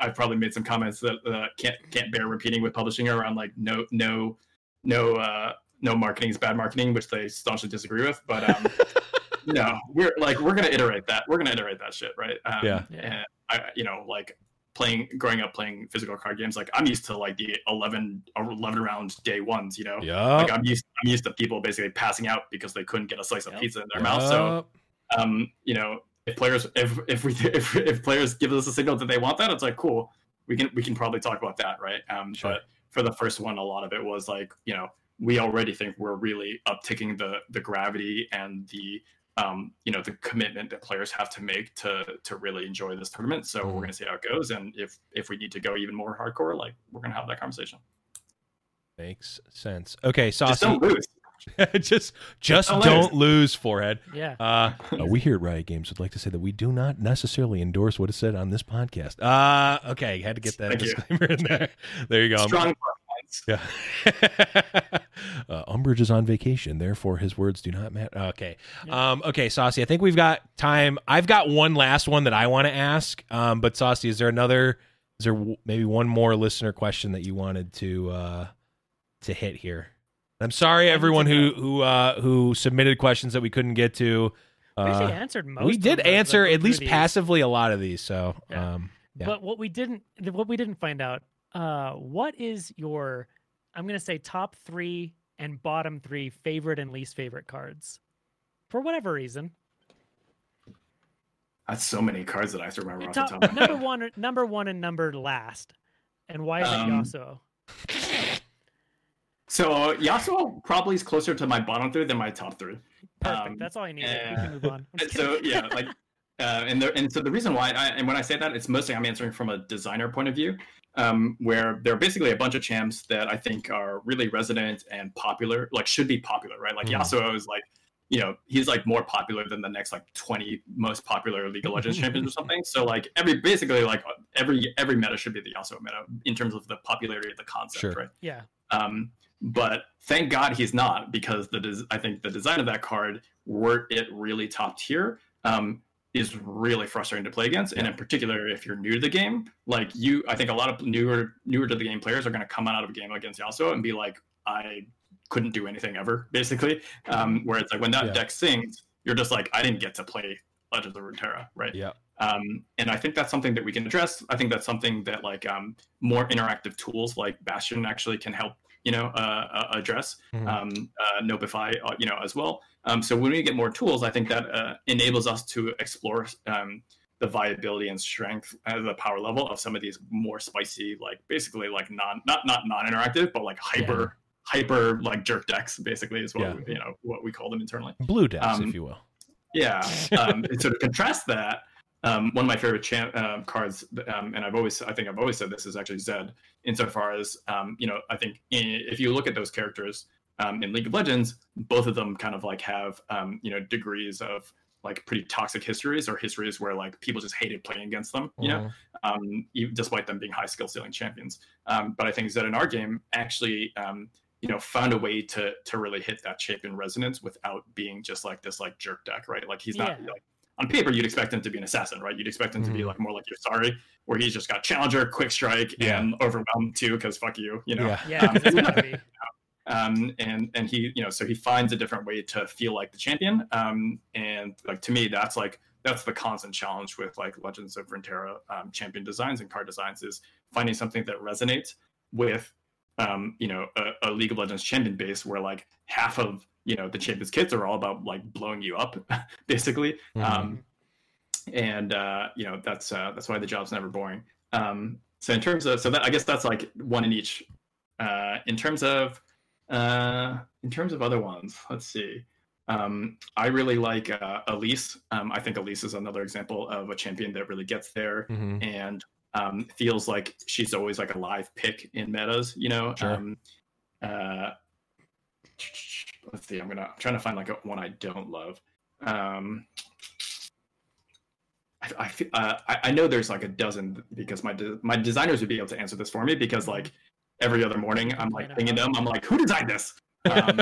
I've probably made some comments that uh, can't can't bear repeating with publishing around like no no no uh, no marketing is bad marketing, which they staunchly disagree with. But um, (laughs) no, we're like we're gonna iterate that. We're gonna iterate that shit, right? Um, Yeah. Yeah. And I, you know, like playing growing up playing physical card games, like I'm used to like the 11, 11 round day ones. You know, Yeah. like I'm used I'm used to people basically passing out because they couldn't get a slice of Yep. pizza in their mouth. So um, you know, if players if if we (laughs) if, if players give us a signal that they want that, it's like cool. We can we can probably talk about that, right? Um, Sure. But for the first one, a lot of it was like you know we already think we're really upticking the the gravity and the um, you know the commitment that players have to make to to really enjoy this tournament. So Mhm. we're gonna see how it goes, and if if we need to go even more hardcore, like we're gonna have that conversation. Makes sense. Okay, Just don't lose. (laughs) just just Don't don't lose, forehead. Yeah. Uh, uh, we here at Riot Games would like to say that we do not necessarily endorse what is said on this podcast. Uh, okay, had to get that Thank you. disclaimer in there. There you go. Strong points. Yeah. (laughs) uh, Umbrage is on vacation, therefore his words do not matter. Okay. Um, okay, Saucy, I think we've got time. I've got one last one that I want to ask. Um, but Saucy, is there another? Is there w- maybe one more listener question that you wanted to uh, to hit here? I'm sorry, I everyone who who uh, who submitted questions that we couldn't get to. We Uh, answered most. we did them, but answer let's at least these. passively a lot of these. So, Yeah. um, yeah. But what we didn't, what we didn't find out, uh, what is your, I'm gonna say top three and bottom three favorite and least favorite cards, for whatever reason. That's so many cards that I have to remember off the Top, top of my number one, number one, and number last, and why is Um, it Yasuo? So Yasuo probably is closer to my bottom three than my top three. Perfect. um, That's all I needed. we uh, can move on. And so yeah, (laughs) like, uh, and there, and so the reason why, I, and when I say that, it's mostly I'm answering from a designer point of view, um, where there are basically a bunch of champs that I think are really resonant and popular, like should be popular, right? Like Mhm. Yasuo is like, you know, he's like more popular than the next like 20 most popular League of Legends champions or (laughs) something. So like every basically like every every meta should be the Yasuo meta in terms of the popularity of the concept, Sure. right? yeah, Um, but thank God he's not because the des- I think the design of that card, were it really top tier, um, is really frustrating to play against. And in particular, if you're new to the game, like you, I think a lot of newer newer to the game players are going to come out of a game against Yasuo and be like, I couldn't do anything ever, basically. Um, where it's like when that Yeah. deck sings, you're just like, I didn't get to play Legends of Runeterra, right? yeah. um, and I think that's something that we can address. I think that's something that like um, more interactive tools like Bastion actually can help, you know, uh, uh, address. Mhm. Um, uh, Nopeify, uh, you know, as well. Um, so when we get more tools, I think that uh, enables us to explore um, the viability and strength at the power level of some of these more spicy, like basically like non, not not non-interactive, but like hyper. Hyper like jerk decks, basically, is what Yeah. we, you know what we call them internally. Blue decks, um, if you will. Yeah. Um, and so to contrast that, um, one of my favorite champ, uh, cards, um, and I've always, I think I've always said this is actually Zed, insofar as, um, you know, I think i if you look at those characters um, in League of Legends, both of them kind of like have, um, you know, degrees of like pretty toxic histories or histories where like people just hated playing against them, you know, Mhm. um, e- despite them being high skill ceiling champions. Um, but I think Zed in our game actually, um, you know, found a way to to really hit that champion resonance without being just like this like jerk deck, right? Like he's not Yeah. like on paper you'd expect him to be an assassin, right? You'd expect him to be Mhm. like more like you're sorry, where he's just got challenger, quick strike, Yeah. and overwhelm too, because fuck you, you know. Yeah. yeah, 'cause it's gotta be. (laughs) Um, and and he, you know, so he finds a different way to feel like the champion. Um, and like to me, that's like that's the constant challenge with like Legends of Runeterra um, champion designs and card designs is finding something that resonates with, um, you know, a, a League of Legends champion base where like half of you know the champions kits are all about like blowing you up, (laughs) basically. Mhm. Um, and uh, you know that's uh, that's why the job's never boring. Um, so in terms of so that I guess that's like one in each. Uh, in terms of uh, in terms of other ones, let's see. Um, I really like uh, Elise. Um, I think Elise is another example of a champion that really gets there Mhm. and um, feels like she's always like a live pick in metas. You know. Sure. Um, uh, let's see. I'm gonna I'm trying to find like a, one I don't love. Um, I, I, uh, I I know there's like a dozen because my de- my designers would be able to answer this for me because like every other morning I'm like Find out. pinging them. I'm like, who designed this? (laughs) Um,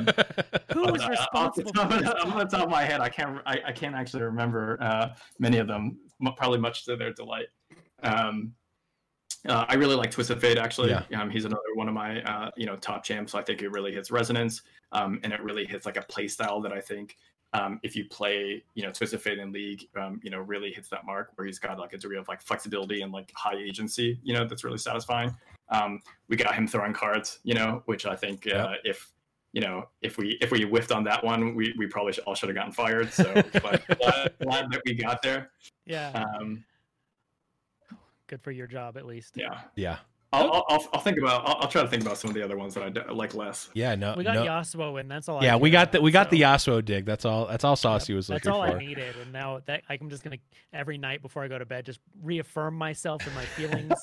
Who is uh, off the responsible top, for of, this? off the top of my head, I can't. I, I can't actually remember uh, many of them. Probably much to their delight. Um, uh, I really like Twisted Fate. Actually, Yeah. um, he's another one of my uh, you know top champs. So I think it really hits resonance, um, and it really hits like a play style that I think. Um, if you play, you know, Twisted Fate in League, um, you know, really hits that mark where he's got like a degree of like flexibility and like high agency, you know, that's really satisfying. Um, we got him throwing cards, you know, which I think uh, if you know if we if we whiffed on that one, we, we probably should, all should have gotten fired. So (laughs) but glad, glad that we got there. Yeah, Um, good for your job at least. yeah, yeah. I'll, I'll, I'll, I'll think about. I'll, I'll try to think about some of the other ones that I like less. Yeah, no. We got no. Yasuo in. That's all. I yeah, we got the we got so- the Yasuo dig. That's all. That's all Saucy was looking for. That's all for. I needed, and now that I'm just gonna every night before I go to bed, just reaffirm myself and my (laughs) feelings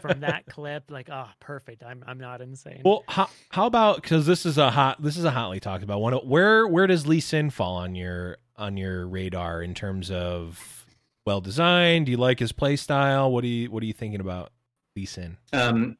from that clip. Like, oh, perfect. I'm I'm not insane. Well, how, how about because this is a hot this is a hotly talked about one. Where where does Lee Sin fall on your on your radar in terms of well designed? Do you like his play style? What do you what are you thinking about Lee Sin? Um,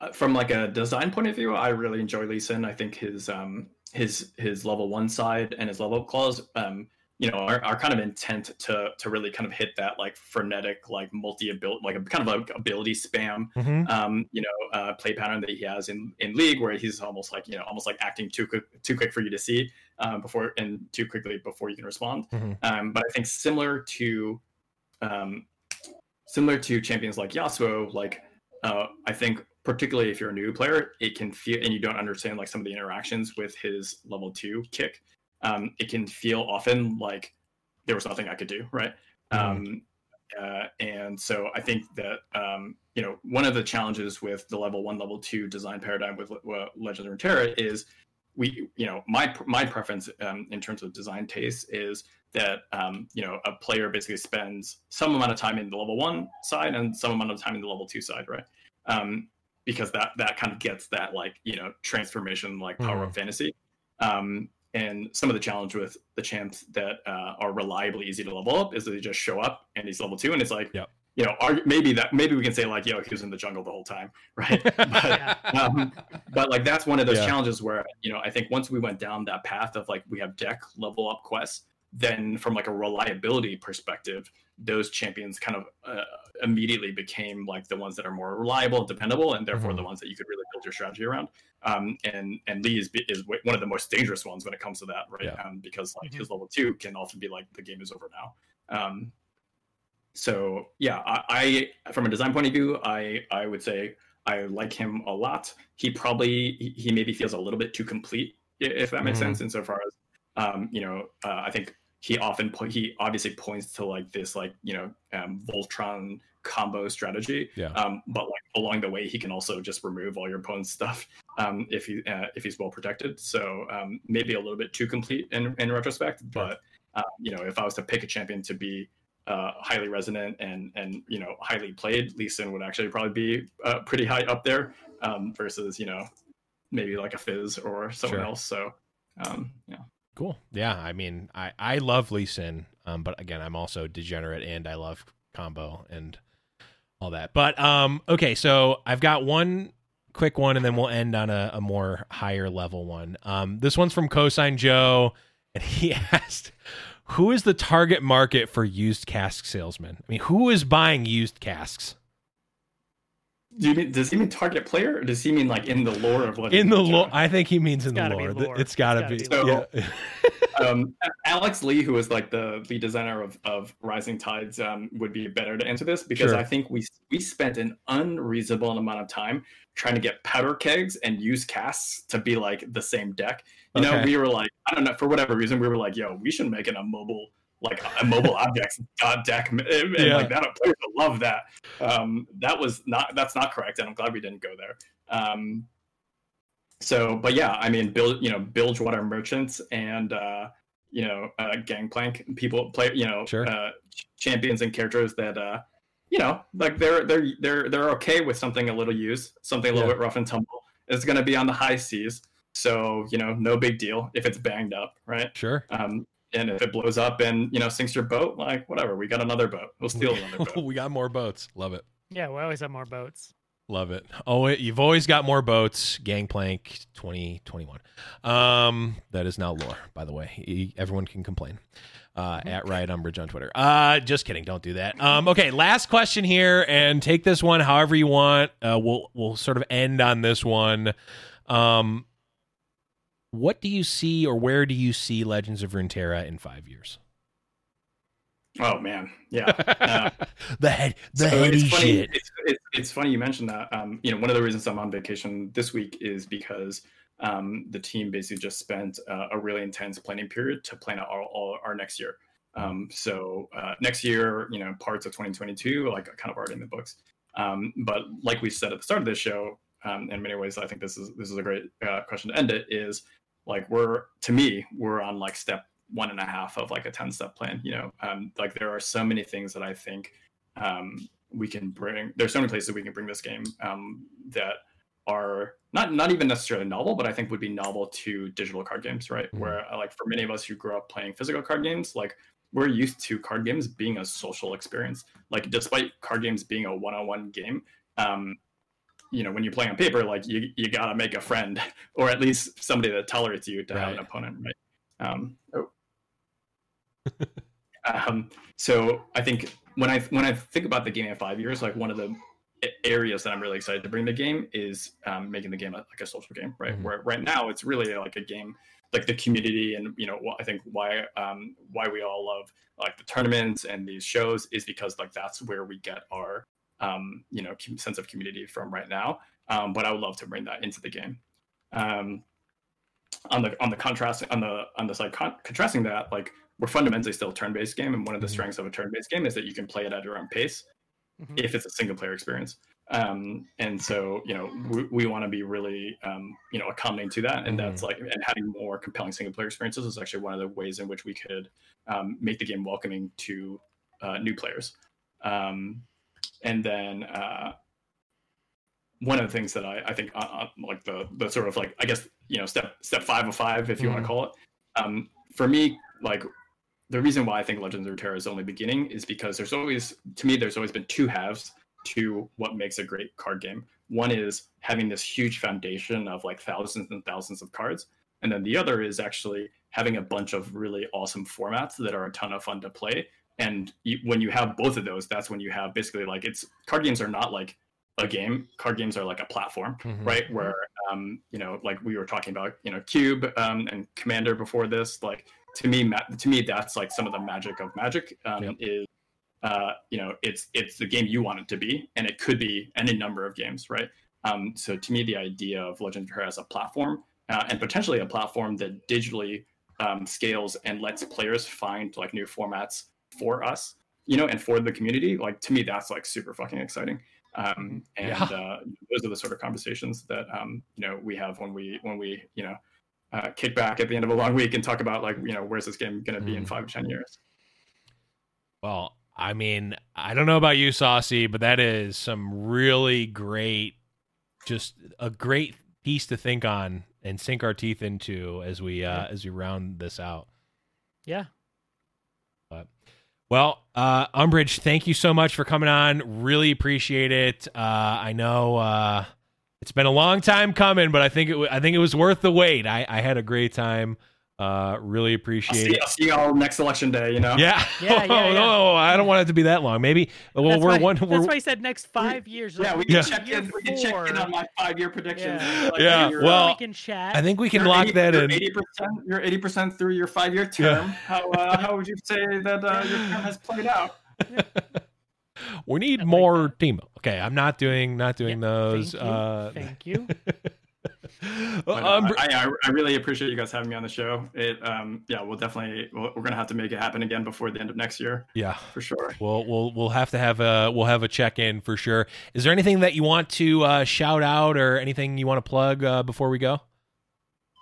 uh, from like a design point of view, I really enjoy Lee Sin. I think his um his his level one side and his level up clause um you know our, are kind of intent to to really kind of hit that like frenetic like multi ability like a kind of like ability spam Mm-hmm. um you know uh play pattern that he has in in league where he's almost like you know almost like acting too quick too quick for you to see um before and too quickly before you can respond Mhm. um but i think similar to um similar to champions like yasuo like uh i think particularly if you're a new player it can feel and you don't understand like some of the interactions with his level two kick um it can feel often like there was nothing i could do right Mhm. um uh, and so I think that um, you know one of the challenges with the level one, level two design paradigm with uh, Legends of Runeterra is we, you know, my my preference um, in terms of design taste is that um, you know a player basically spends some amount of time in the level one side and some amount of time in the level two side, right? Um, because that that kind of gets that like you know transformation like power Mhm. of fantasy. And some of the challenge with the champs that uh, are reliably easy to level up is that they just show up and he's level two, and it's like, Yep. you know, are, maybe that maybe we can say like, yo, he was in the jungle the whole time, (laughs) right? but, um, but like that's one of those Yeah. challenges where you know I think once we went down that path of like we have deck level up quests, then from like a reliability perspective, those champions kind of uh, immediately became like the ones that are more reliable and dependable, and therefore Mhm. the ones that you could really build your strategy around. Um, and and Lee is, is one of the most dangerous ones when it comes to that, right? Yeah. Um, because like Mhm. his level two can often be like the game is over now. Um, so yeah, I, I from a design point of view, I I would say I like him a lot. He probably he- he maybe feels a little bit too complete, if that makes Mhm. sense. Insofar as um, you know, uh, I think he often po- he obviously points to like this like you know um, Voltron combo strategy. Yeah. Um, but like along the way, he can also just remove all your opponent's stuff um, if he uh, if he's well protected. So um, maybe a little bit too complete in in retrospect. But uh, you know, if I was to pick a champion to be uh, highly resonant and and you know highly played, Lee Sin would actually probably be uh, pretty high up there um, versus you know maybe like a Fizz or someone Sure. else. So um, yeah. Cool. Yeah, I mean, I I love Lee Sin, um, but again, I'm also degenerate and I love combo and all that. But um, okay, so I've got one quick one, and then we'll end on a, a more higher level one. Um, this one's from Cosine Joe, and (laughs) he asked, "Who is the target market for used cask salesmen? I mean, who is buying used casks Do you mean, does he mean target player, or does he mean like in the lore of Legends in the lore? I think he means in the lore. lore. It's got to It's be. gotta be yeah. (laughs) um, Alex Lee, who is like the lead designer of, of Rising Tides, um, would be better to answer this because Sure. I think we we spent an unreasonable amount of time trying to get powder kegs and used casks to be like the same deck. You know, we were like, I don't know, for whatever reason, we were like, yo, we should make it a mobile like a mobile (laughs) objects uh, deck, and Yeah. like that players love that. Um, that was not that's not correct, and I'm glad we didn't go there. Um, so but yeah i mean build you know bilgewater merchants and uh you know uh gangplank people play you know Sure. uh champions and characters that uh you know like they're they're they're they're okay with something a little used something a little Yeah. bit rough and tumble it's going to be on the high seas so you know no big deal if it's banged up right Sure. um and if it blows up and you know sinks your boat like whatever we got another boat we'll steal another boat (laughs) we got more boats. Love it. Yeah, we always have more boats. Love it. Oh, it, you've always got more boats. Gangplank 2021. Um, that is now lore, by the way. E- Everyone can complain. Uh, at Riot Umbrage on Twitter. Uh, just kidding. Don't do that. Um, okay, last question here, and take this one however you want. Uh, we'll we'll sort of end on this one. Um, what do you see, or where do you see Legends of Runeterra in five years? Oh man, yeah. (laughs) Uh, the head, the so heady it's funny, shit. It's, it's, it's funny you mentioned that. Um, you know, one of the reasons I'm on vacation this week is because um, the team basically just spent uh, a really intense planning period to plan out all, all our next year. Um, so uh, next year, you know, parts of 2022, like kind of already in the books. Um, but like we said at the start of this show, um, in many ways, I think this is this is a great uh, question to end it. Is like we're to me, we're on like step one and a half of like a 10 step plan. You know, um, like there are so many things that I think um, we can bring. There's so many places we can bring this game um, that are not not even necessarily novel, but I think would be novel to digital card games, right? Mhm. Where like for many of us who grew up playing physical card games, like we're used to card games being a social experience. Like despite card games being a one-on-one game, um, you know, when you play on paper, like you you gotta make a friend (laughs) or at least somebody that tolerates you to have an opponent, right? Um, oh. (laughs) um, so I think when I when I think about the game in five years, like one of the areas that I'm really excited to bring the game is um, making the game a, like a social game, right? Mhm. Where right now it's really like a game, like the community, and you know, I think why um, why we all love like the tournaments and these shows is because like that's where we get our um, you know sense of community from right now. Um, but I would love to bring that into the game. Um, on the on the contrast on the on the side con- contrasting that like we're fundamentally still a turn-based game and one of the Mhm. strengths of a turn-based game is that you can play it at your own pace Mhm. if it's a single player experience um, and so you know we, we want to be really um, you know accommodating to that and that's like and having more compelling single player experiences is actually one of the ways in which we could um, make the game welcoming to uh, new players um, and then uh, one of the things that I, I think uh, uh, like the the sort of like I guess you know step step five of five if you want Mhm. to call it um, for me like the reason why I think Legends of Terra is only beginning is because there's always to me there's always been two halves to what makes a great card game. One is having this huge foundation of like thousands and thousands of cards, and then the other is actually having a bunch of really awesome formats that are a ton of fun to play. And you, when you have both of those, that's when you have basically like it's card games are not like a game. Card games are like a platform, Mhm. right? Where um, you know, like we were talking about, you know, Cube um, and Commander before this. Like to me, ma- to me, that's like some of the magic of Magic um, Yep. is uh, you know, it's it's the game you want it to be, and it could be any number of games, right? Um, so to me, the idea of Legend of Terra as a platform uh, and potentially a platform that digitally um, scales and lets players find like new formats for us, you know, and for the community, like to me, that's like super fucking exciting. Um, and Yeah. uh, those are the sort of conversations that um, you know we have when we when we you know uh, kick back at the end of a long week and talk about like you know where's this game going to be in Mhm. five to ten years. Well, I mean, I don't know about you, Saucy, but that is some really great, just a great piece to think on and sink our teeth into as we uh, Yeah. as we round this out. Yeah. Well, uh, Umbrage, thank you so much for coming on. Really appreciate it. Uh, I know uh, it's been a long time coming, but I think it w- I think it was worth the wait. I, I had a great time. Uh, really I'll appreciate see, it. I'll see y'all next election day. You know. Yeah. Yeah, (laughs) yeah, oh, no, I don't want it to be that long. Maybe. Well, that's we're why, one. That's We're, why I said next five years. Yeah, we can Yeah. check year in. We can check in on my five-year predictions. Yeah. Like, Yeah, well, we can chat. I think we can you're lock 80 that you're in. Eighty percent. You're eighty percent through your five-year Yeah. term. How uh, (laughs) how would you say that uh, your term has played out? (laughs) we need I like more that. team. Okay, I'm not doing not doing Yeah, those. Thank you. Uh, Thank you. Uh, um, I, I I really appreciate you guys having me on the show. It um yeah we'll definitely we're we're gonna have to make it happen again before the end of next year yeah, for sure. we'll we'll we'll have to have a we'll have a check in for sure. Is there anything that you want to uh, shout out or anything you want to plug uh, before we go?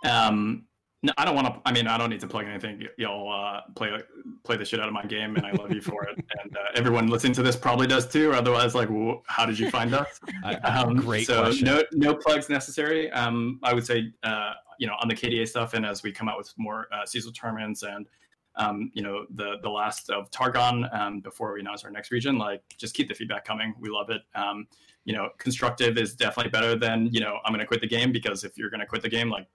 Um, no, I don't want to. I mean, I don't need to plug anything. Y- Y'all uh, play play the shit out of my game, and I love you for it. (laughs) And uh, everyone listening to this probably does too. Otherwise, like, wh- how did you find us? (laughs) Um, great so question. no no plugs necessary. Um, I would say uh, you know on the KDA stuff, and as we come out with more uh, seasonal tournaments and um, you know, the the last of Targon um, before we announce our next region. Like, just keep the feedback coming. We love it. Um, you know, constructive is definitely better than you know, I'm going to quit the game because if you're going to quit the game, like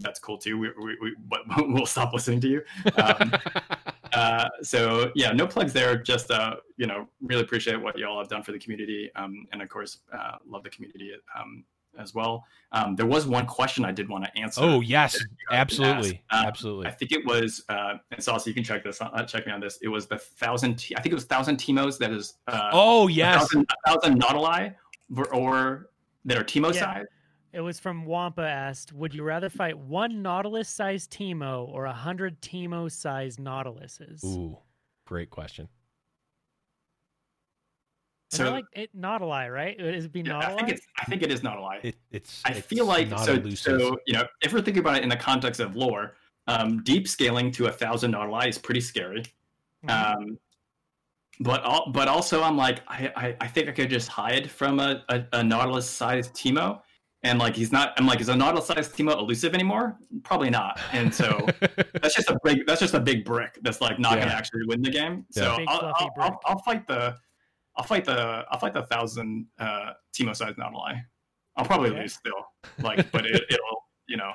that's cool too. We, we, we (laughs) we'll stop listening to you. Um, (laughs) uh, so yeah, no plugs there. Just uh, you know, really appreciate what you all have done for the community, um, and of course, uh, love the community um, as well. Um, there was one question I did want to answer. Oh yes, absolutely, Um, absolutely. I think it was, uh, and Sauce, you can check this. Uh, check me on this. It was the thousand. T- I think it was thousand Teemos. That is. Uh, oh a yes, thousand, a thousand Nautilai, or, or that are Teemo Yeah. size. It was from Wampa asked, would you rather fight one Nautilus-sized Teemo or a hundred Teemo-sized Nautiluses? ooh, great question. And I So like it Nautili, right? Is it be yeah, Nautili? I think it's. I think it is Nautilai. It, it's. I it's feel like so. So you know, if we're thinking about it in the context of lore, um, deep scaling to a thousand Nautilai is pretty scary. Mhm. Um, but al- but also I'm like I, I, I think I could just hide from a, a, a Nautilus sized Teemo, and like he's not. I'm like is a Nautilus sized Teemo elusive anymore? Probably not. And so (laughs) that's just a big that's just a big brick that's like not Yeah. gonna actually win the game. Yeah. So I'll, I'll, I'll. I'll fight the I'll fight the I'll fight the thousand uh, Teemo sized Nautilus. I'll probably Okay. lose still, like, but it, (laughs) it'll you know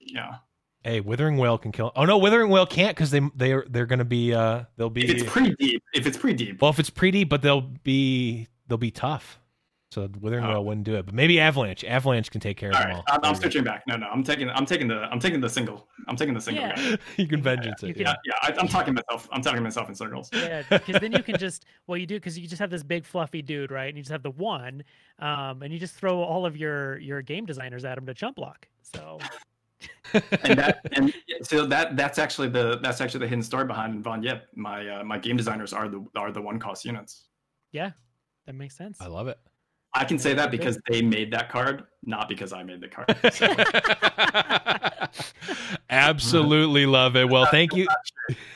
yeah. hey, Withering Whale can kill. Oh no, Withering Whale can't because they they are they're gonna be uh they'll If be it's pretty deep, if it's pretty deep, well if it's pretty, deep, but they'll be they'll be tough. So Withering Oh. Whale wouldn't do it, but maybe Avalanche. Avalanche can take care of all them right, all. I'm, I'm There you go. switching back. No, no, I'm taking I'm taking the I'm taking the single. I'm taking the single Yeah. (laughs) you can vengeance You it. can- Yeah. Yeah, yeah. I, I'm talking myself. I'm talking myself in circles. Yeah, because then you can just (laughs) well, you do because you just have this big fluffy dude, right? And you just have the one, um, and you just throw all of your your game designers at him to jump block. So (laughs) and that and so that that's actually the that's actually the hidden story behind Von Yip. My uh, my game designers are the are the one cost units. yeah, that makes sense. I love it. I can say that because they made that card, not because I made the card. So, (laughs) Absolutely love it. Well, thank you.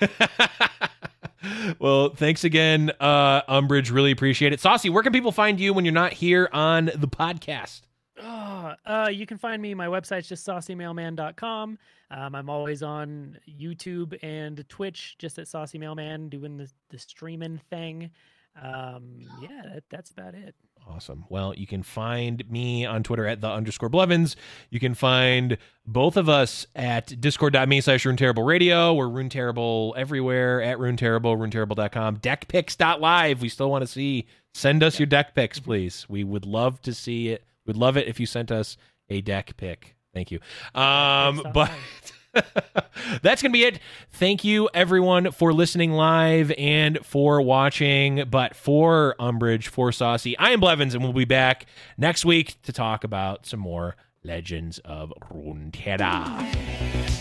(laughs) well, thanks again, uh, Umbrage. Really appreciate it. Saucy, where can people find you when you're not here on the podcast? Oh, uh, you can find me. My website's just saucymailman.com. Um, I'm always on YouTube and Twitch, just at Saucy Mailman, doing the, the streaming thing. Um, yeah, that, that's about it. Awesome. Well, you can find me on Twitter at the underscore Blevins. You can find both of us at discord.me slash Rune Terrible Radio. We're Rune Terrible everywhere at Rune Terrible, runeterrible.com, deckpicks.live. We still want to see. Send us your deck picks, please. We would love to see it. We'd love it if you sent us a deck pick. Thank you. Um, but that's going to be it. Thank you, everyone, for listening live and for watching. But for Umbrage, for Saucy, I am Blevins, and we'll be back next week to talk about some more Legends of Runeterra.